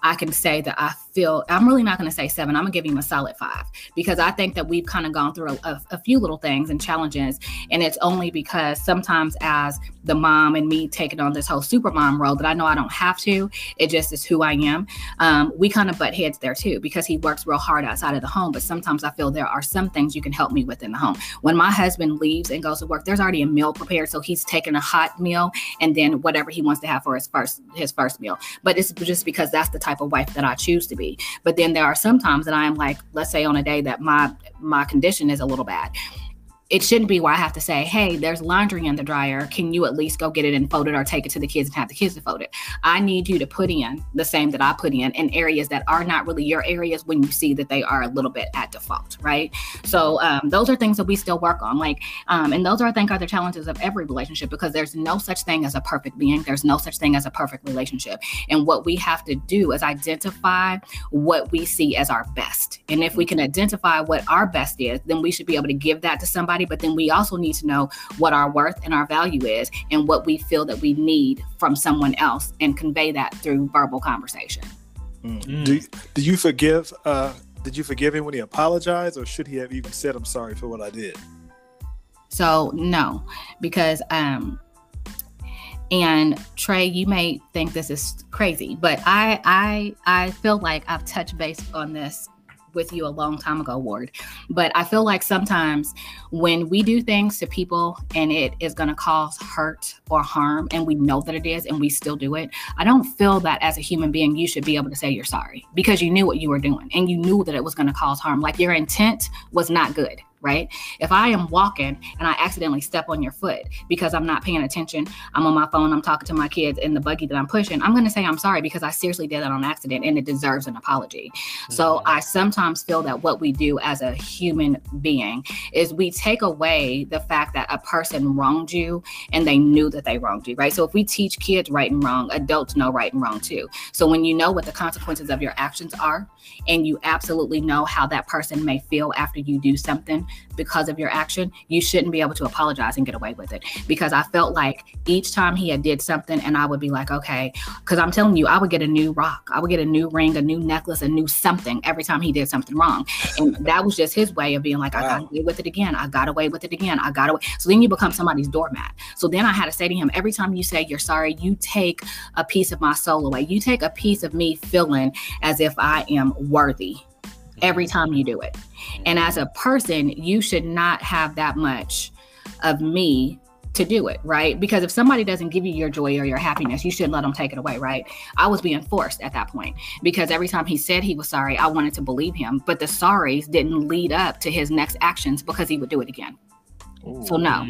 I can say that I feel I'm really not going to say seven. I'm going to give him a solid five because I think that we've kind of gone through a, a, a, few little things and challenges. And it's only because sometimes, as the mom and me taking on this whole super mom role, that I know I don't have to. It just is who I am. Um, we kind of butt heads there too because he works real hard outside of the home. But sometimes I feel there are some things you can help me with in the home. When my husband leaves and goes to work, there's already a meal prepared. So he's taking a hot meal and then whatever he wants to have for his first his first meal. But it's just because that's the type of wife that I choose to be. But then there are some times that I am like, let's say on a day that my my condition is a little bad it shouldn't be why I have to say, hey, there's laundry in the dryer. Can you at least go get it and fold it or take it to the kids and have the kids to fold it? I need you to put in the same that I put in in areas that are not really your areas when you see that they are a little bit at default, right? So um, those are things that we still work on. Like, um, and those are, I think, are the challenges of every relationship because there's no such thing as a perfect being. There's no such thing as a perfect relationship. And what we have to do is identify what we see as our best. And if we can identify what our best is, then we should be able to give that to somebody but then we also need to know what our worth and our value is and what we feel that we need from someone else and convey that through verbal conversation. Mm. Do, do you forgive? Uh, did you forgive him when he apologized, or should he have even said, "I'm sorry for what I did"? So no, because um, and Trey, you may think this is crazy, but I I I feel like I've touched base on this with you a long time ago, Ward. But I feel like sometimes when we do things to people and it is going to cause hurt or harm, and we know that it is, and we still do it, I don't feel that as a human being, you should be able to say you're sorry because you knew what you were doing and you knew that it was going to cause harm. Like your intent was not good right? If I am walking and I accidentally step on your foot because I'm not paying attention, I'm on my phone, I'm talking to my kids in the buggy that I'm pushing, I'm going to say I'm sorry because I seriously did that on accident and it deserves an apology. Mm-hmm. So I sometimes feel that what we do as a human being is we take away the fact that a person wronged you and they knew that they wronged you, right? So if we teach kids right and wrong, adults know right and wrong too. So when you know what the consequences of your actions are and you absolutely know how that person may feel after you do something, because of your action, you shouldn't be able to apologize and get away with it. Because I felt like each time he had did something, and I would be like, okay, because I'm telling you, I would get a new rock, I would get a new ring, a new necklace, a new something every time he did something wrong, and that was just his way of being like, I got away with it again, I got away with it again, I got away. So then you become somebody's doormat. So then I had to say to him, every time you say you're sorry, you take a piece of my soul away. You take a piece of me feeling as if I am worthy every time you do it. And as a person, you should not have that much of me to do it, right? Because if somebody doesn't give you your joy or your happiness, you shouldn't let them take it away, right? I was being forced at that point because every time he said he was sorry, I wanted to believe him, but the sorries didn't lead up to his next actions because he would do it again. Ooh. So no,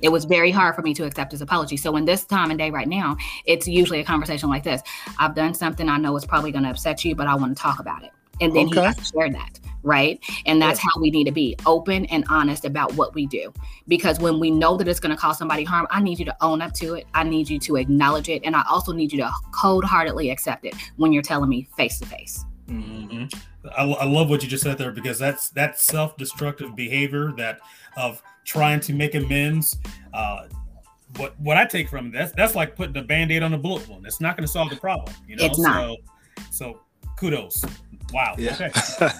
it was very hard for me to accept his apology. So in this time and day right now, it's usually a conversation like this. I've done something I know is probably going to upset you, but I want to talk about it and then okay. he has to share that right and that's how we need to be open and honest about what we do because when we know that it's going to cause somebody harm i need you to own up to it i need you to acknowledge it and i also need you to cold-heartedly accept it when you're telling me face to face I, I love what you just said there because that's that self-destructive behavior that of trying to make amends uh, what what I take from it, that's that's like putting a band-aid on a bullet wound. It's not going to solve the problem. You know, it's not. so so kudos. Wow. Yeah. Okay. <laughs>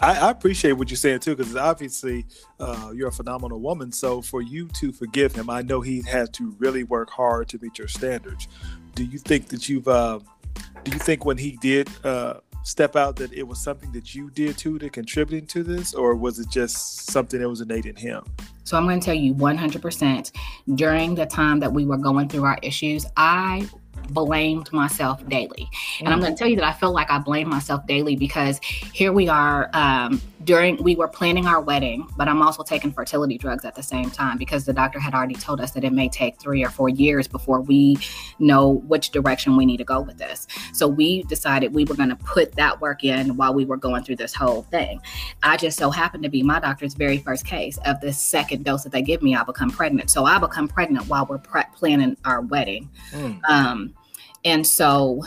I, I, appreciate what you're saying too, because obviously uh, you're a phenomenal woman. So for you to forgive him, I know he had to really work hard to meet your standards. Do you think that you've? Uh, do you think when he did uh, step out that it was something that you did too to contributing to this, or was it just something that was innate in him? So I'm going to tell you 100% during the time that we were going through our issues, I blamed myself daily. And I'm going to tell you that I feel like I blame myself daily because here we are um, during, we were planning our wedding, but I'm also taking fertility drugs at the same time because the doctor had already told us that it may take three or four years before we know which direction we need to go with this. So we decided we were going to put that work in while we were going through this whole thing. I just so happened to be my doctor's very first case of the second dose that they give me. I become pregnant. So I become pregnant while we're pre- planning our wedding. Mm. Um, and so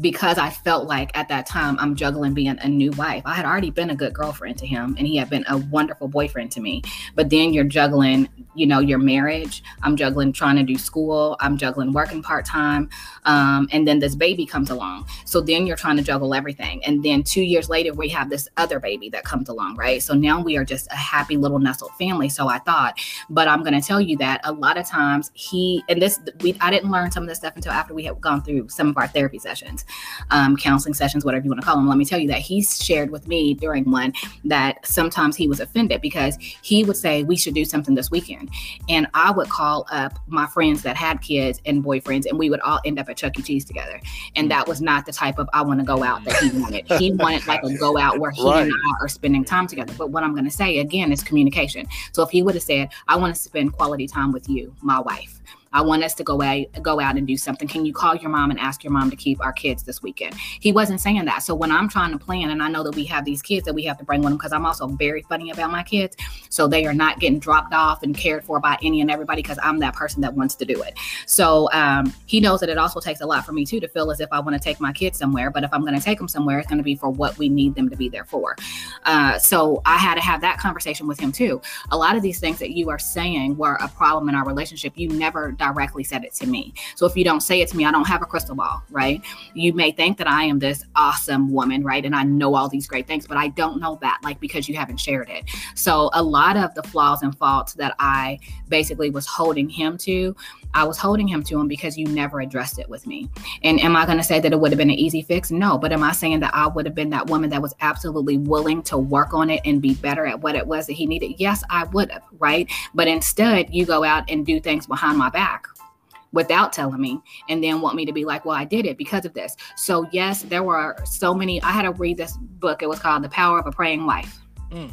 because I felt like at that time I'm juggling being a new wife. I had already been a good girlfriend to him and he had been a wonderful boyfriend to me. But then you're juggling, you know, your marriage. I'm juggling trying to do school. I'm juggling working part time. Um, and then this baby comes along. So then you're trying to juggle everything. And then two years later, we have this other baby that comes along, right? So now we are just a happy little nestled family. So I thought, but I'm going to tell you that a lot of times he, and this, we, I didn't learn some of this stuff until after we had gone through some of our therapy sessions um, counseling sessions, whatever you want to call them. Let me tell you that he shared with me during one that sometimes he was offended because he would say, We should do something this weekend. And I would call up my friends that had kids and boyfriends, and we would all end up at Chuck E. Cheese together. And that was not the type of I want to go out that he wanted. he wanted like a go out where he right. and I are spending time together. But what I'm going to say again is communication. So if he would have said, I want to spend quality time with you, my wife I want us to go out, go out and do something. Can you call your mom and ask your mom to keep our kids this weekend? He wasn't saying that. So when I'm trying to plan, and I know that we have these kids that we have to bring with them because I'm also very funny about my kids. So they are not getting dropped off and cared for by any and everybody because I'm that person that wants to do it. So um, he knows that it also takes a lot for me too to feel as if I want to take my kids somewhere. But if I'm going to take them somewhere, it's going to be for what we need them to be there for. Uh, so I had to have that conversation with him too. A lot of these things that you are saying were a problem in our relationship. You never directly said it to me. So if you don't say it to me, I don't have a crystal ball, right? You may think that I am this awesome woman, right? And I know all these great things, but I don't know that, like, because you haven't shared it. So a lot of the flaws and faults that I basically was holding him to, I was holding him to him because you never addressed it with me. And am I going to say that it would have been an easy fix? No. But am I saying that I would have been that woman that was absolutely willing to work on it and be better at what it was that he needed? Yes, I would have, right? But instead, you go out and do things behind my back without telling me and then want me to be like well i did it because of this so yes there were so many i had to read this book it was called the power of a praying wife mm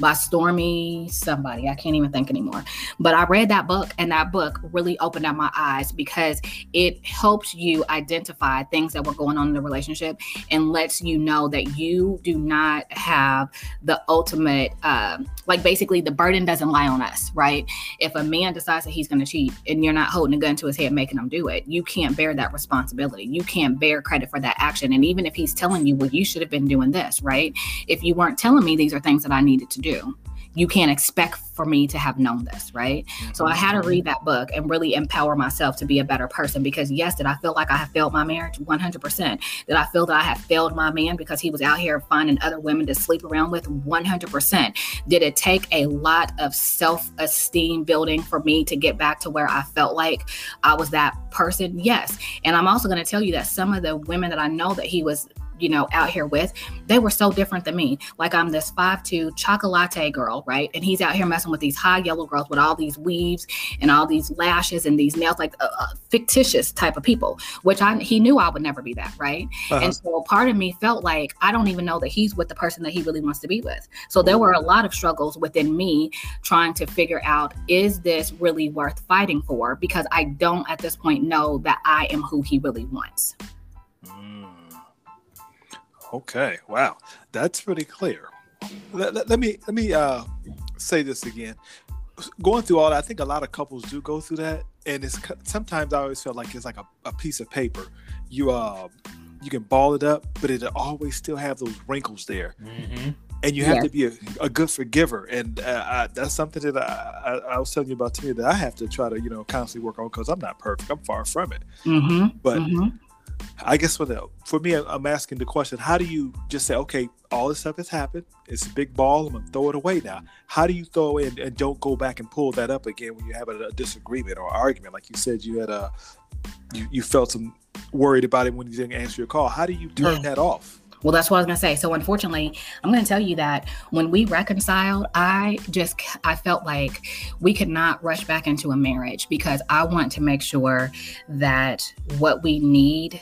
by Stormie somebody. I can't even think anymore. But I read that book, and that book really opened up my eyes because it helps you identify things that were going on in the relationship and lets you know that you do not have the ultimate, uh, like basically the burden doesn't lie on us, right? If a man decides that he's going to cheat and you're not holding a gun to his head making him do it, you can't bear that responsibility. You can't bear credit for that action. And even if he's telling you, well, you should have been doing this, right? If you weren't telling me these are things that I needed to do you can't expect for me to have known this, right? So I had to mm-hmm. read that book and really empower myself to be a better person because yes, did I feel like I have failed my marriage? 100%. Did I feel that I have failed my man because he was out here finding other women to sleep around with? 100%. Did it take a lot of self-esteem building for me to get back to where I felt like I was that person? Yes. And I'm also going to tell you that some of the women that I know that he was you know, out here with, they were so different than me. Like I'm this five two chocolate girl, right? And he's out here messing with these high yellow girls with all these weaves and all these lashes and these nails, like uh, uh, fictitious type of people, which I he knew I would never be that, right? Uh-huh. And so part of me felt like I don't even know that he's with the person that he really wants to be with. So there were a lot of struggles within me trying to figure out is this really worth fighting for? Because I don't at this point know that I am who he really wants. Okay, wow, that's pretty clear. Let, let, let me let me uh, say this again. Going through all that, I think a lot of couples do go through that, and it's sometimes I always feel like it's like a, a piece of paper. You uh, you can ball it up, but it always still have those wrinkles there. Mm-hmm and you have yeah. to be a, a, good forgiver and uh, I, that's something that I, I, I, was telling you about to me that i have to try to you know constantly work on because i'm not perfect i'm far from it mm-hmm. but mm-hmm. I guess for the for me, I'm asking the question: How do you just say, okay, all this stuff has happened. It's a big ball. I'm gonna throw it away now. How do you throw it and don't go back and pull that up again when you have a, a disagreement or argument? Like you said, you had a you, you felt some worried about it when you didn't answer your call. How do you turn yeah. that off? Well, that's what I was going to say. So, unfortunately, I'm going to tell you that when we reconciled, I just I felt like we could not rush back into a marriage because I want to make sure that what we need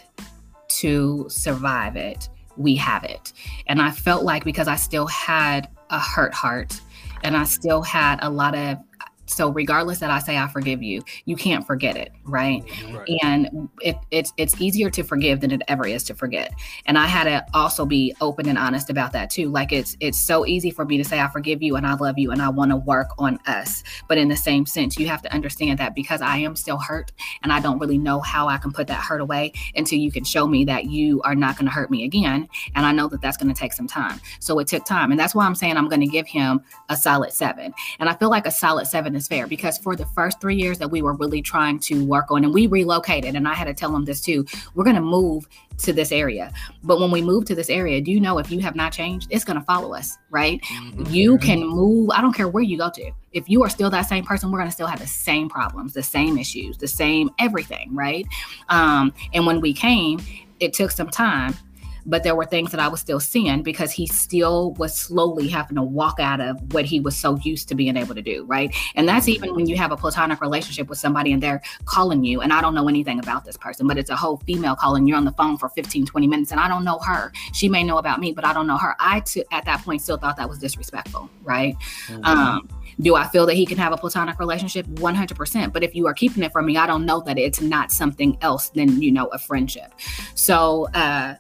to survive it, we have it. And I felt like because I still had a hurt heart and I still had a lot of So regardless that I say I forgive you, you can't forget it, right? right. And it, it's it's easier to forgive than it ever is to forget. And I had to also be open and honest about that too. Like it's it's so easy for me to say I forgive you and I love you and I want to work on us. But in the same sense, you have to understand that because I am still hurt and I don't really know how I can put that hurt away until you can show me that you are not going to hurt me again. And I know that that's going to take some time. So it took time. And that's why I'm saying I'm going to give him a solid seven. And I feel like a solid seven is fair because for the first three years that we were really trying to work on, and we relocated, and I had to tell them this too, we're going to move to this area. But when we move to this area, do you know if you have not changed, it's going to follow us, right? Mm-hmm. You can move, I don't care where you go to. If you are still that same person, we're going to still have the same problems, the same issues, the same everything, right? Um, and when we came, it took some time but there were things that I was still seeing because he still was slowly having to walk out of what he was so used to being able to do, right? And that's even when you have a platonic relationship with somebody and they're calling you, and I don't know anything about this person, but it's a whole female calling you on the phone for 15, 20 minutes, and I don't know her. She may know about me, but I don't know her. I, t- at that point, still thought that was disrespectful, right? Mm-hmm. Um, do I feel that he can have a platonic relationship? 100%. But if you are keeping it from me, I don't know that it's not something else than, you know, a friendship. So, uh,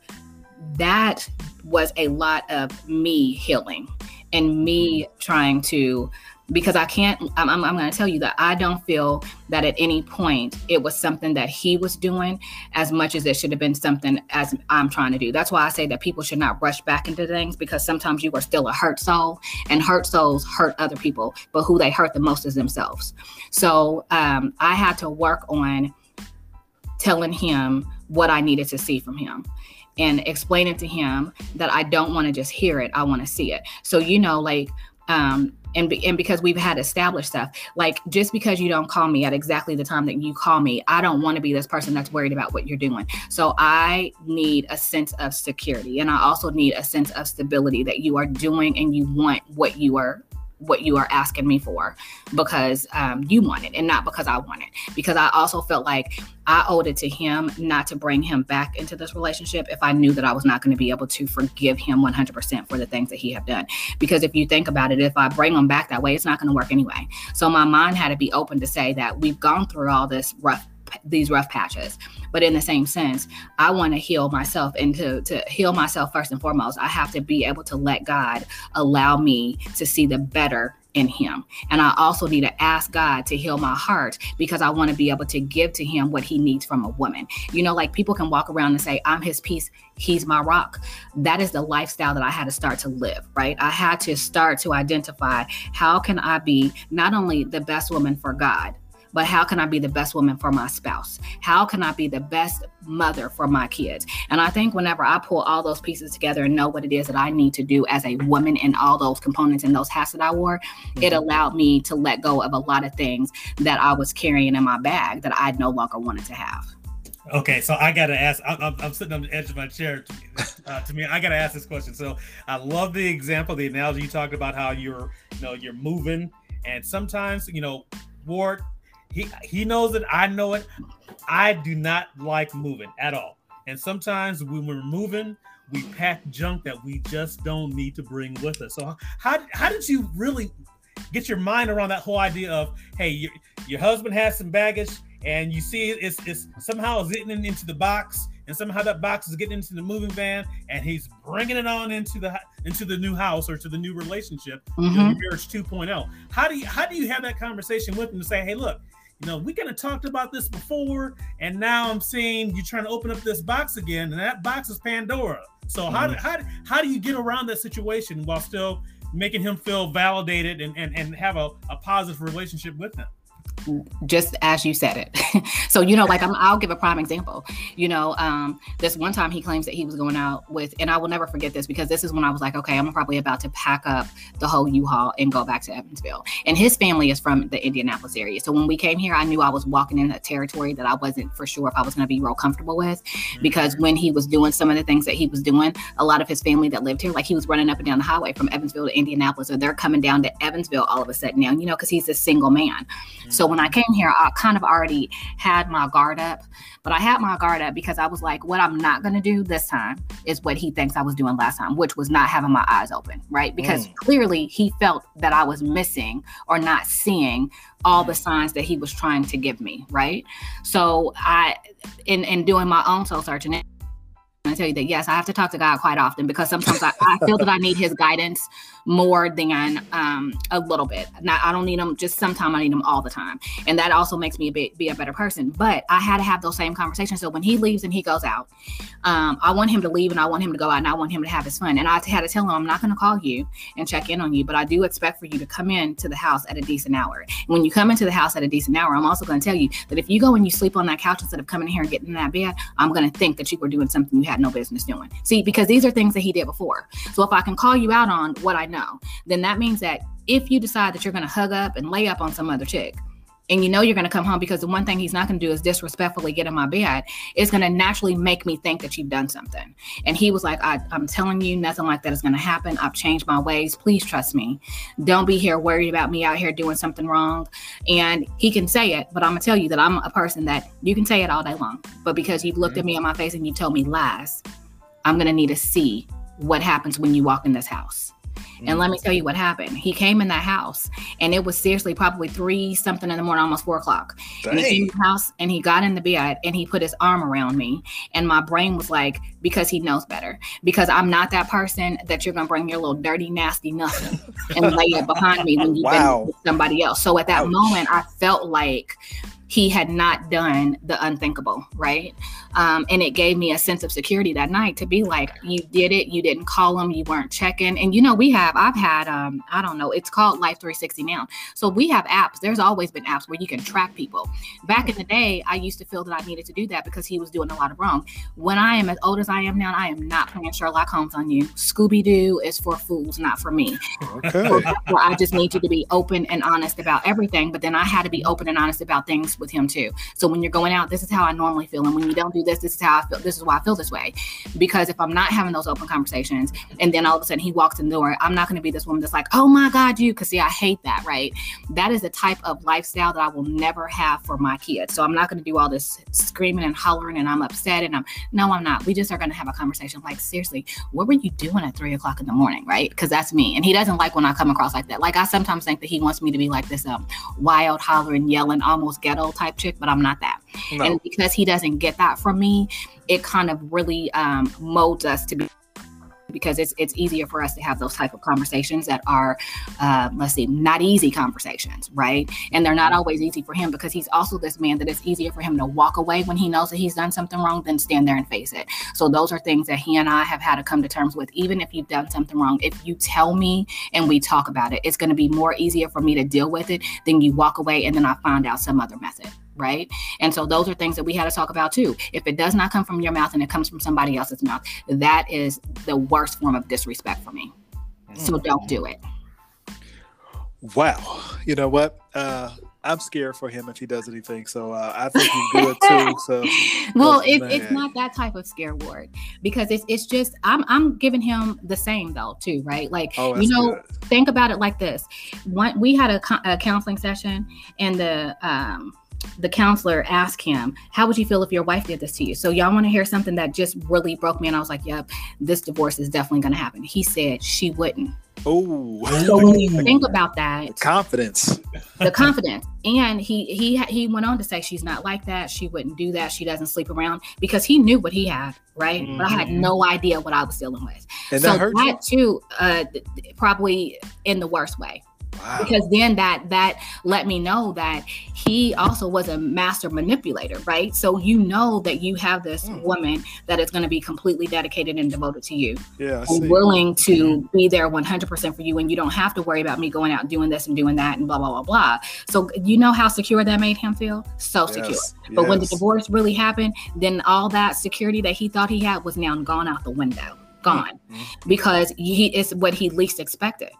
that was a lot of me healing and me trying to because I can't, I'm, I'm, I'm going to tell you that I don't feel that at any point it was something that he was doing as much as it should have been something as I'm trying to do. That's why I say that people should not rush back into things because sometimes you are still a hurt soul and hurt souls hurt other people, but who they hurt the most is themselves. So um, I had to work on telling him what I needed to see from him and explaining to him that I don't want to just hear it, I want to see it. So, you know, like, um, and, be, and because we've had established stuff, like just because you don't call me at exactly the time that you call me, I don't want to be this person that's worried about what you're doing. So I need a sense of security, and I also need a sense of stability that you are doing and you want what you are what you are asking me for because um, you want it and not because I want it. Because I also felt like I owed it to him not to bring him back into this relationship if I knew that I was not going to be able to forgive him 100% for the things that he had done. Because if you think about it, if I bring him back that way, it's not going to work anyway. So my mind had to be open to say that we've gone through all this rough these rough patches. But in the same sense, I want to heal myself and to, to heal myself first and foremost, I have to be able to let God allow me to see the better in him. And I also need to ask God to heal my heart because I want to be able to give to him what he needs from a woman. You know, like people can walk around and say, I'm his peace, he's my rock. That is the lifestyle that I had to start to live, right? I had to start to identify how can I be not only the best woman for God, but how can I be the best woman for my spouse? How can I be the best mother for my kids? And I think whenever I pull all those pieces together and know what it is that I need to do as a woman in all those components and those hats that I wore, mm-hmm. it allowed me to let go of a lot of things that I was carrying in my bag that I no longer wanted to have. Okay, so I gotta ask. I'm, I'm, sitting on the edge of my chair. Uh, to me, I gotta ask this question. So I love the example, the analogy you talked about how you're, you know, you're moving, and sometimes, you know, Ward, he he knows it. I know it. I do not like moving at all. And sometimes when we're moving, we pack junk that we just don't need to bring with us. So how how did you really get your mind around that whole idea of hey, your, your husband has some baggage and you see it's it's somehow it's getting into the box and somehow that box is getting into the moving van and he's bringing it on into the into the new house or to the new relationship, mm-hmm. you know, marriage 2.0. How do you how do you have that conversation with him to say, hey, look, you know, we kind of talked about this before, and now I'm seeing you trying to open up this box again, and that box is Pandora. So mm-hmm. how, how how do you get around that situation while still making him feel validated and, and, and have a, a positive relationship with him? Just as you said it. <laughs> so, you know, like i will give a prime example. You know, um, this one time he claims that he was going out with, and I will never forget this because this is when I was like, okay, I'm probably about to pack up the whole U-Haul and go back to Evansville. And his family is from the Indianapolis area. So when we came here, I knew I was walking in a territory that I wasn't for sure if I was going to be real comfortable with because when he was doing some of the things that he was doing, a lot of his family that lived here, like he was running up and down the highway from Evansville to Indianapolis, or they're coming down to Evansville all of a sudden now, you know, because he's a single man. So when I came here, I kind of already had my guard up, but I had my guard up because I was like, what I'm not going to do this time is what he thinks I was doing last time, which was not having my eyes open, right? Because mm. clearly he felt that I was missing or not seeing all the signs that he was trying to give me, right? So I, in in doing my own soul searching. I tell you that yes, I have to talk to God quite often because sometimes I, I feel that I need His guidance more than um, a little bit. Not, I don't need them just sometimes. I need them all the time, and that also makes me a bit be a better person. But I had to have those same conversations. So when he leaves and he goes out, um, I want him to leave and I want him to go out and I want him to have his fun. And I had to tell him I'm not going to call you and check in on you, but I do expect for you to come in to the house at a decent hour. And when you come into the house at a decent hour, I'm also going to tell you that if you go and you sleep on that couch instead of coming in here and getting in that bed, I'm going to think that you were doing something you had no business doing. See, because these are things that he did before. So if I can call you out on what I know, then that means that if you decide that you're going to hug up and lay up on some other chick, and you know you're going to come home because the one thing he's not going to do is disrespectfully get in my bed it's going to naturally make me think that you've done something. And he was like I, am telling you nothing like that is going to happen. I've changed my ways. Please trust me. Don't be here worried about me out here doing something wrong. And he can say it but i'm going to tell you that i'm a person that you can say it all day long. But because you've looked at me in my face and you told me lies i'm going to need to see what happens when you walk in this house and let me mm-hmm. tell you what happened. He came in that house, and it was seriously probably three something in the morning, almost four o'clock. And he came in the house, and he got in the bed, and he put his arm around me, and my brain was like, because he knows better. Because I'm not that person that you're gonna bring your little dirty, nasty nothing and lay it behind me when <laughs> you've wow. been with somebody else. So at that Ouch. moment, I felt like he had not done the unthinkable, right? Um, and it gave me a sense of security that night to be like, you did it, you didn't call him, you weren't checking. And you know, we have, I've had, um, I don't know, it's called Life 360 now. So we have apps. There's always been apps where you can track people. Back in the day, I used to feel that I needed to do that because he was doing a lot of wrong. When I am as old as I am now, I am not playing Sherlock Holmes on you. Scooby Doo is for fools, not for me. Okay. I just need you to be open and honest about everything. But then I had to be open and honest about things with him too. So when you're going out, this is how I normally feel. And when you don't do this, this is how I feel. This is why I feel this way. Because if I'm not having those open conversations and then all of a sudden he walks in the door, I'm not going to be this woman that's like, oh my God, you. Because see, I hate that, right? That is the type of lifestyle that I will never have for my kids. So I'm not going to do all this screaming and hollering and I'm upset and I'm, no, I'm not. We just are going to have a conversation like, seriously, what were you doing at three o'clock in the morning, right? Because that's me. And he doesn't like when I come across like that. Like I sometimes think that he wants me to be like this um, wild, hollering, yelling, almost ghetto type chick, but I'm not that. No. And because he doesn't get that from me, it kind of really um, molds us to be because it's it's easier for us to have those type of conversations that are uh, let's see not easy conversations right? And they're not always easy for him because he's also this man that it's easier for him to walk away when he knows that he's done something wrong than stand there and face it. So those are things that he and i have had to come to terms with. Even if you've done something wrong if you tell me and we talk about it it's going to be more easier for me to deal with it than you walk away and then i find out some other method right? And so those are things that we had to talk about too. If it does not come from your mouth and it comes from somebody else's mouth, that is the worst form of disrespect for me. So mm. don't do it. Wow. You know what? Uh, I'm scared for him if he does anything. So uh, I think he's good too. <laughs> So well, it, it's not that type of scare word because it's it's just I'm I'm giving him the same though too, right? Like oh, you know, good. think about it like this. One, we had a, a counseling session and the um the counselor asked him, How would you feel if your wife did this to you? So, y'all want to hear something that just really broke me? And I was like, Yep, this divorce is definitely going to happen. He said she wouldn't. Oh, so when you think about that, the confidence, the confidence, and he he he went on to say she's not like that. She wouldn't do that. She doesn't sleep around because he knew what he had, right? Mm-hmm. But I had mm-hmm. no idea what I was dealing with. And so that, that too, uh, probably in the worst way. Because then that that let me know that he also was a master manipulator, right? So you know that you have this mm. woman that is going to be completely dedicated and devoted to you. Yeah. And willing to be there 100% for you and you don't have to worry about me going out doing this and doing that and blah blah blah blah. So you know how secure that made him feel? So yes. secure. But yes. when the divorce really happened, then all that security that he thought he had was now gone out the window. Gone. Mm-hmm. Because he is what he least expected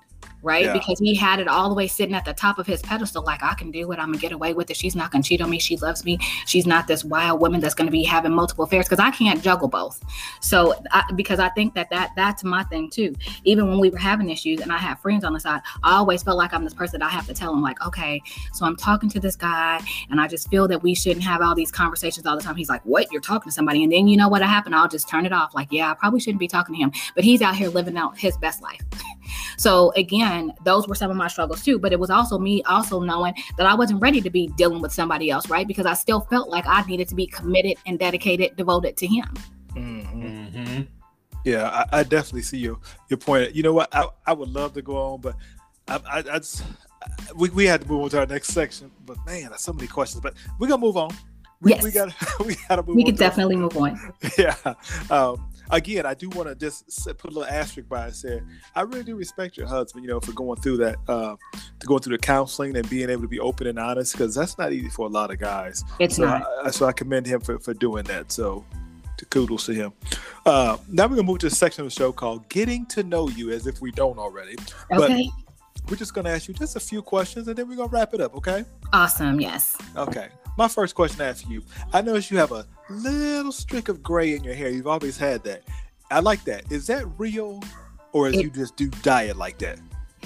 right? Yeah. Because he had it all the way sitting at the top of his pedestal, like I can do it, I'm gonna get away with it. She's not gonna cheat on me. She loves me. She's not this wild woman that's gonna be having multiple affairs because I can't juggle both. So I, because I think that that that's my thing too. Even when we were having issues and I had friends on the side, I always felt like I'm this person that I have to tell them like, okay, so I'm talking to this guy and I just feel that we shouldn't have all these conversations all the time. He's like, what? You're talking to somebody, and then you know what happened? I'll just turn it off. Like, yeah, I probably shouldn't be talking to him, but he's out here living out his best life. <laughs> So again, those were some of my struggles too. But it was also me also knowing that I wasn't ready to be dealing with somebody else, right? Because I still felt like I needed to be committed and dedicated, devoted to him. Mhm. Mm-hmm. Yeah, I, I definitely see your your point. You know what? I, I would love to go on, but I, I, I just, we, we had to move on to our next section. But man, there's so many questions. But we're gonna move on. We, we Yes. got <laughs> we got to move. On. We on could to our- definitely move on. <laughs> yeah. Um, again, I do want to just put a little asterisk by it. Say, I really do respect your husband. You know, for going through that, uh, to going through the counseling and being able to be open and honest, because that's not easy for a lot of guys. It's so, not. I, so I commend him for, for doing that. So, to kudos to him. Uh, now we're gonna move to a section of the show called "Getting to Know You," as if we don't already. But Okay. we're just gonna ask you just a few questions, and then we're gonna wrap it up. Okay? Awesome. Yes. Okay. My first question to ask you: I notice you have a little streak of gray in your hair. You've always had that. I like that. Is that real, or is It- you just do diet like that?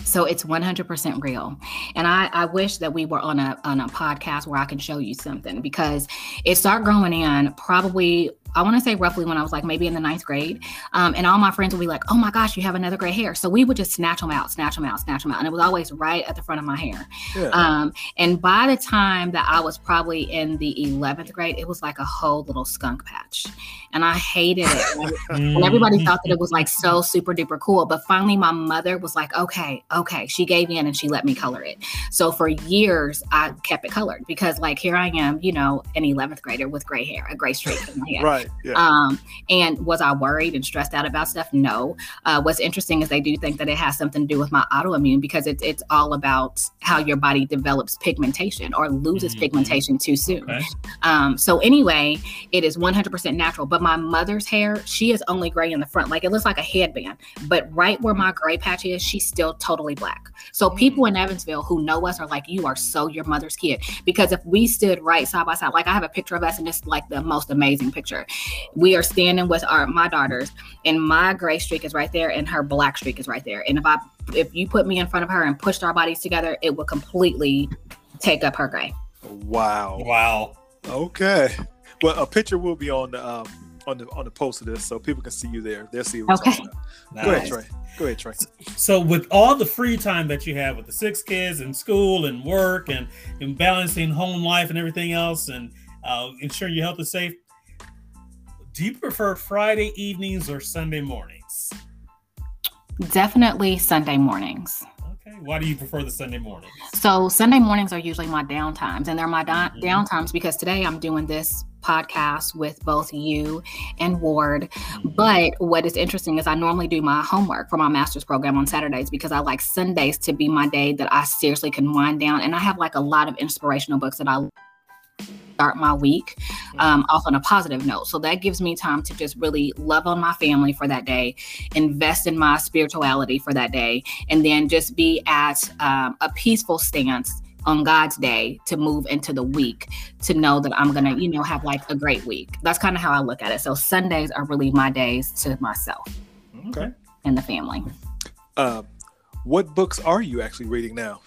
So it's 100% real. And I, I wish that we were on a on a podcast where I can show you something because it started growing in probably I want to say roughly when I was like maybe in the ninth grade. Um, and all my friends would be like, oh my gosh, you have another gray hair. So we would just snatch them out, snatch them out, snatch them out. And it was always right at the front of my hair. Yeah. Um, and by the time that I was probably in the 11th grade, it was like a whole little skunk patch. And I hated it. <laughs> And everybody thought that it was like so super duper cool. But finally, my mother was like, okay, okay. She gave in and she let me color it. So for years, I kept it colored because, like, here I am, you know, an 11th grader with gray hair, a gray streak in my hair. right. Yeah. Um, and was I worried and stressed out about stuff? No. Uh, what's interesting is they do think that it has something to do with my autoimmune because it's it's all about how your body develops pigmentation or loses Mhm. pigmentation too soon. Okay. Um, so anyway, it is 100% natural. But my mother's hair, she is only gray in the front, like it looks like a headband. But right where my gray patch is, she's still totally black. So people in Evansville who know us are like, "You are so your mother's kid." Because if we stood right side by side, like I have a picture of us, and it's like the most amazing picture. We are standing with our my daughters, and my gray streak is right there, and her black streak is right there. And if I if you put me in front of her and pushed our bodies together, it would completely take up her gray. wow. Wow. Okay. Well, a picture will be on the um, on the on the post of this, so people can see you there. They'll see what we're Okay. talking about. Go ahead, Trey. Go ahead, Trey. So with all the free time that you have with the six kids and school and work and, and balancing home life and everything else and uh, ensuring your health is safe, do you prefer Friday evenings or Sunday mornings? Definitely Sunday mornings. Okay. Why do you prefer the Sunday mornings? So Sunday mornings are usually my downtimes, and they're my down Mhm. downtimes because today I'm doing this podcast with both you and Ward. But what is interesting is I normally do my homework for my master's program on Saturdays because I like Sundays to be my day that I seriously can wind down, and I have like a lot of inspirational books that I start my week um, off on a positive note. So that gives me time to just really love on my family for that day, invest in my spirituality for that day, and then just be at um, a peaceful stance on God's day to move into the week to know that I'm gonna, you know, have like a great week. That's kind of how I look at it. So Sundays are really my days to myself Okay. and the family. Um, what books are you actually reading now?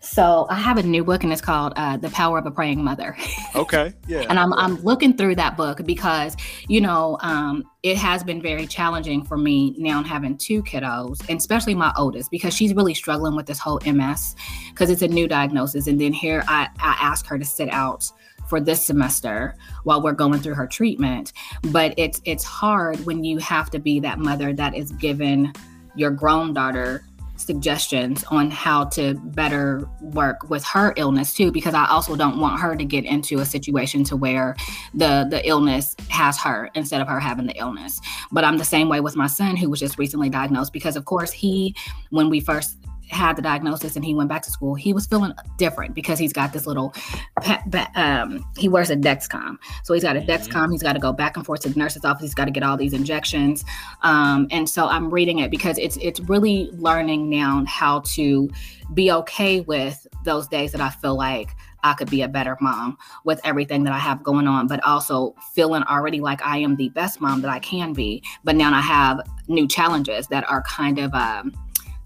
So I have a new book and it's called uh, The Power of a Praying Mother. <laughs> Okay. Yeah. and I'm, I'm looking through that book because you know um, it has been very challenging for me now having two kiddos and especially my oldest because she's really struggling with this whole ms because it's a new diagnosis and then here I, I asked her to sit out for this semester while we're going through her treatment but it's it's hard when you have to be that mother that is given your grown daughter suggestions on how to better work with her illness too because i also don't want her to get into a situation to where the the illness has her instead of her having the illness. But i'm the same way with my son who was just recently diagnosed because of course he when we first had the diagnosis and he went back to school, he was feeling different because he's got this little, um, he wears a Dexcom. So he's got a mm-hmm. Dexcom. He's got to go back and forth to the nurse's office. He's got to get all these injections. Um, and so I'm reading it because it's it's really learning now how to be okay with those days that I feel like I could be a better mom with everything that I have going on, but also feeling already like I am the best mom that I can be. But now I have new challenges that are kind of um,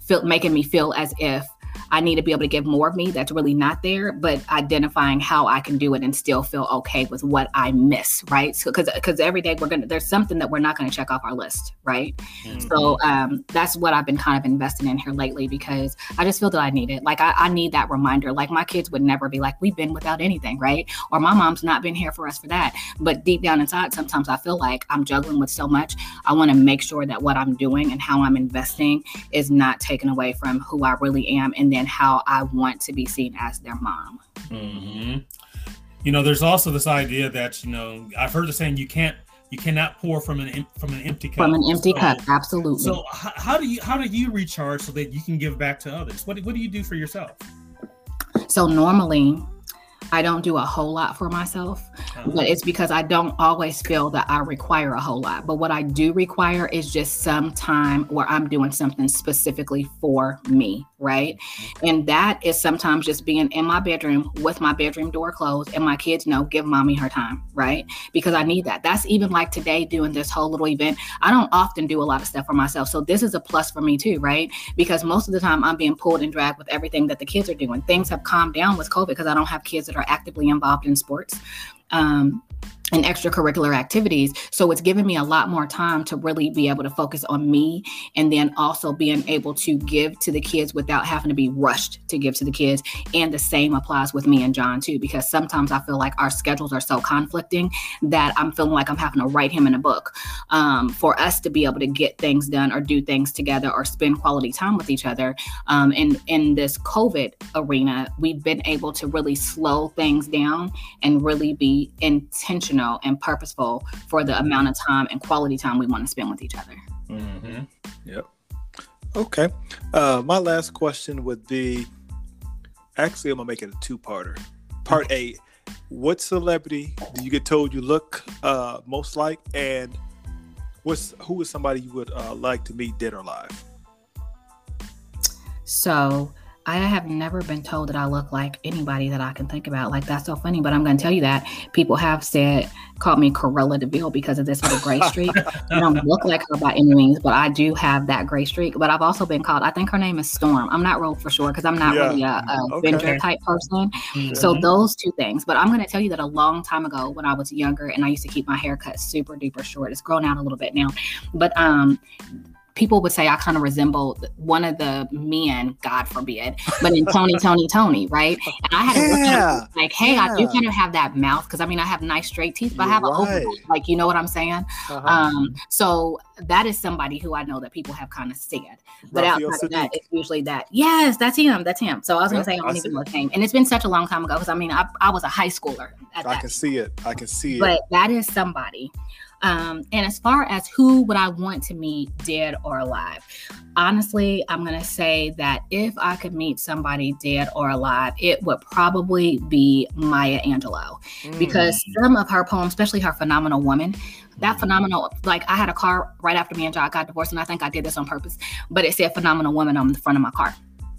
feel, making me feel as if I need to be able to give more of me that's really not there, but identifying how I can do it and still feel okay with what I miss, right? So because because every day we're gonna there's something that we're not gonna check off our list, right? Mm-hmm. So um, that's what I've been kind of investing in here lately because I just feel that I need it. Like I, I need that reminder. Like my kids would never be like, we've been without anything, right? Or my mom's not been here for us for that. But deep down inside, sometimes I feel like I'm juggling with so much. I want to make sure that what I'm doing and how I'm investing is not taken away from who I really am and and then how I want to be seen as their mom. Mm-hmm. You know, there's also this idea that you know I've heard the saying you can't you cannot pour from an from an empty cup. From an empty so, cup, absolutely. So how do you how do you recharge so that you can give back to others? What what do you do for yourself? So normally I don't do a whole lot for myself, uh-huh. but it's because I don't always feel that I require a whole lot. But what I do require is just some time where I'm doing something specifically for me, right? And that is sometimes just being in my bedroom with my bedroom door closed and my kids know, give mommy her time, right? Because I need that. That's even like today doing this whole little event. I don't often do a lot of stuff for myself. So this is a plus for me too, right? Because most of the time I'm being pulled and dragged with everything that the kids are doing. Things have calmed down with COVID because I don't have kids that are actively involved in sports. Um, and extracurricular activities. So it's given me a lot more time to really be able to focus on me and then also being able to give to the kids without having to be rushed to give to the kids. And the same applies with me and John too, because sometimes I feel like our schedules are so conflicting that I'm feeling like I'm having to write him in a book um, for us to be able to get things done or do things together or spend quality time with each other. Um, and in this COVID arena, we've been able to really slow things down and really be intentional intentional and purposeful for the amount of time and quality time we want to spend with each other. Mm-hmm. Yep. Okay. Uh, my last question would be actually, I'm going to make it a two parter. Part A What celebrity do you get told you look uh, most like? And what's who is somebody you would uh, like to meet dead or alive? So, I have never been told that I look like anybody that I can think about. Like that's so funny, but I'm going to tell you that people have said called me Cruella de Vil because of this little gray <laughs> streak. I don't look like her by any means, but I do have that gray streak. But I've also been called. I think her name is Storm. I'm not real for sure because I'm not yeah. really a, a okay. type person. Mm-hmm. So those two things. But I'm going to tell you that a long time ago when I was younger and I used to keep my hair cut super duper short. It's grown out a little bit now, but um people would say I kind of resemble one of the men, God forbid, but in Tony! Toni! Toné!, right? And I had to look at like, hey, yeah. I do kind of have that mouth because I mean, I have nice straight teeth, but You're I have right. an open, like, you know what I'm saying? Uh-huh. Um, so that is somebody who I know that people have kind of said. But Raphael outside of that, it's usually that. Yes, that's him. That's him. So I was gonna say I don't I even know his name, and it's been such a long time ago because I mean, I, I was a high schooler. I can time. see it. I can see it. But that is somebody um, and as far as who would I want to meet, dead or alive, honestly, I'm going to say that if I could meet somebody dead or alive, it would probably be Maya Angelou mm. because some of her poems, especially her Phenomenal Woman, that phenomenal like i had a car right after me and john got divorced and i think i did this on purpose but it said phenomenal woman on the front of my car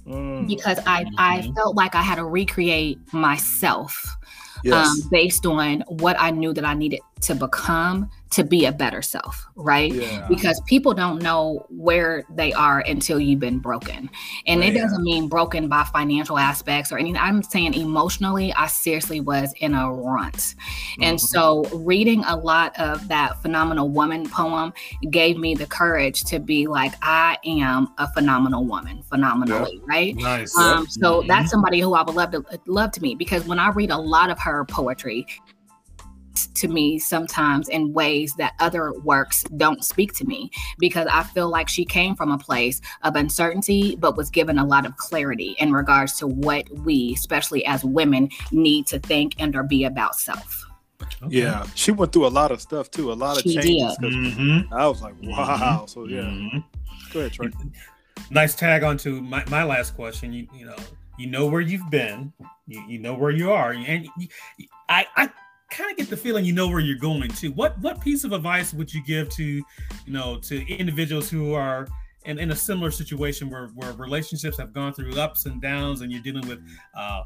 mm. because i i mm-hmm. felt like i had to recreate myself yes. um, based on what i knew that i needed to become to be a better self, right? Yeah. Because people don't know where they are until you've been broken. And it doesn't mean broken by financial aspects or anything. I'm saying emotionally, I seriously was in a runt. Mm-hmm. And so reading a lot of that phenomenal woman poem gave me the courage to be like, I am a phenomenal woman, phenomenally, yep. right? Nice. Um. So mm-hmm. that's somebody who I would love to love to meet because when I read a lot of her poetry, to me sometimes in ways that other works don't speak to me because I feel like she came from a place of uncertainty, but was given a lot of clarity in regards to what we, especially as women, need to think and or be about self. Okay. Yeah, she went through a lot of stuff too, a lot of she changes. Mm-hmm. I was like, wow. Mm-hmm. So yeah, mm-hmm. go ahead, Trey. nice tag on to my, my last question. You, you know, you know where you've been, you, you know where you are, and you, I, I kind of get the feeling you know where you're going to. What what piece of advice would you give to, you know, to individuals who are in, in a similar situation where, where relationships have gone through ups and downs and you're dealing with uh,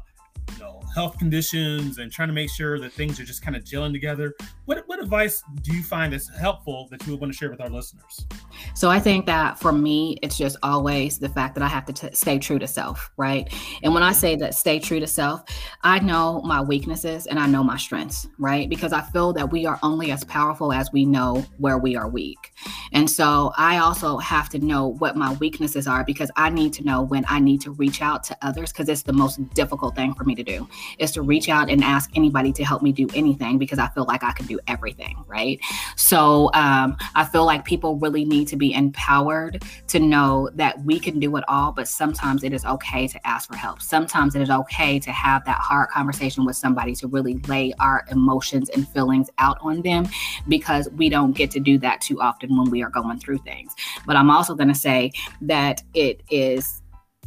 you know health conditions and trying to make sure that things are just kind of gelling together. What, what advice do you find is helpful that you would want to share with our listeners? So i think that for me it's just always the fact that i have to t- stay true to self right? And when i mm-hmm. say that stay true to self i know my weaknesses and i know my strengths right? Because i feel that we are only as powerful as we know where we are weak. And so i also have to know what my weaknesses are because i need to know when i need to reach out to others because it's the most difficult thing for me to do is to reach out and ask anybody to help me do anything because I feel like I can do everything, right? So um, I feel like people really need to be empowered to know that we can do it all, but sometimes it is okay to ask for help. Sometimes it is okay to have that hard conversation with somebody to really lay our emotions and feelings out on them because we don't get to do that too often when we are going through things. But I'm also going to say that it is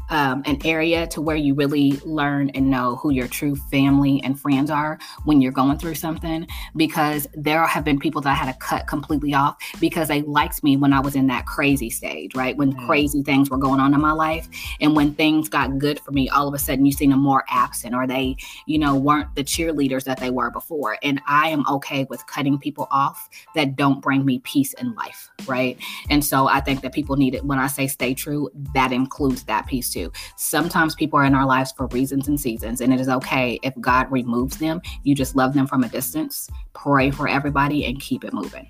um, an area to where you really learn and know who your true family and friends are when you're going through something. Because there have been people that I had to cut completely off because they liked me when I was in that crazy stage, right? When mm. crazy things were going on in my life. And when things got good for me, all of a sudden you see them more absent or they, you know, weren't the cheerleaders that they were before. And I am okay with cutting people off that don't bring me peace in life, right? And so I think that people need it. When I say stay true, that includes that piece to. Sometimes people are in our lives for reasons and seasons, and it is okay if God removes them. You just love them from a distance, pray for everybody, and keep it moving.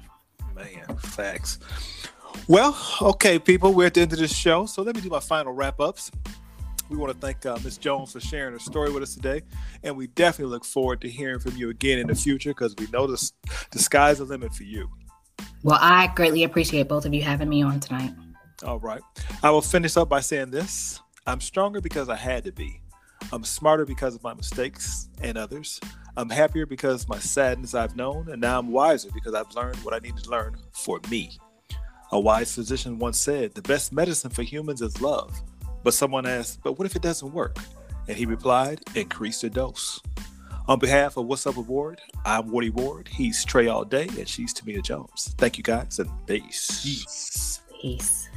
Man, facts. Well, okay, people, we're at the end of this show, so let me do my final wrap ups. We want to thank uh, Ms. Jones for sharing her story with us today, and we definitely look forward to hearing from you again in the future because we know the, the sky's the limit for you. Well, I greatly appreciate both of you having me on tonight. All right. I will finish up by saying this I'm stronger because I had to be. I'm smarter because of my mistakes and others. I'm happier because my sadness I've known, and now I'm wiser because I've learned what I need to learn for me. A wise physician once said, The best medicine for humans is love. But someone asked, But what if it doesn't work? And he replied, Increase the dose. On behalf of What's Up with Ward, I'm Woody Ward. He's Trey All Day, and she's Tamia Jones. Thank you guys, and peace. Peace. Peace.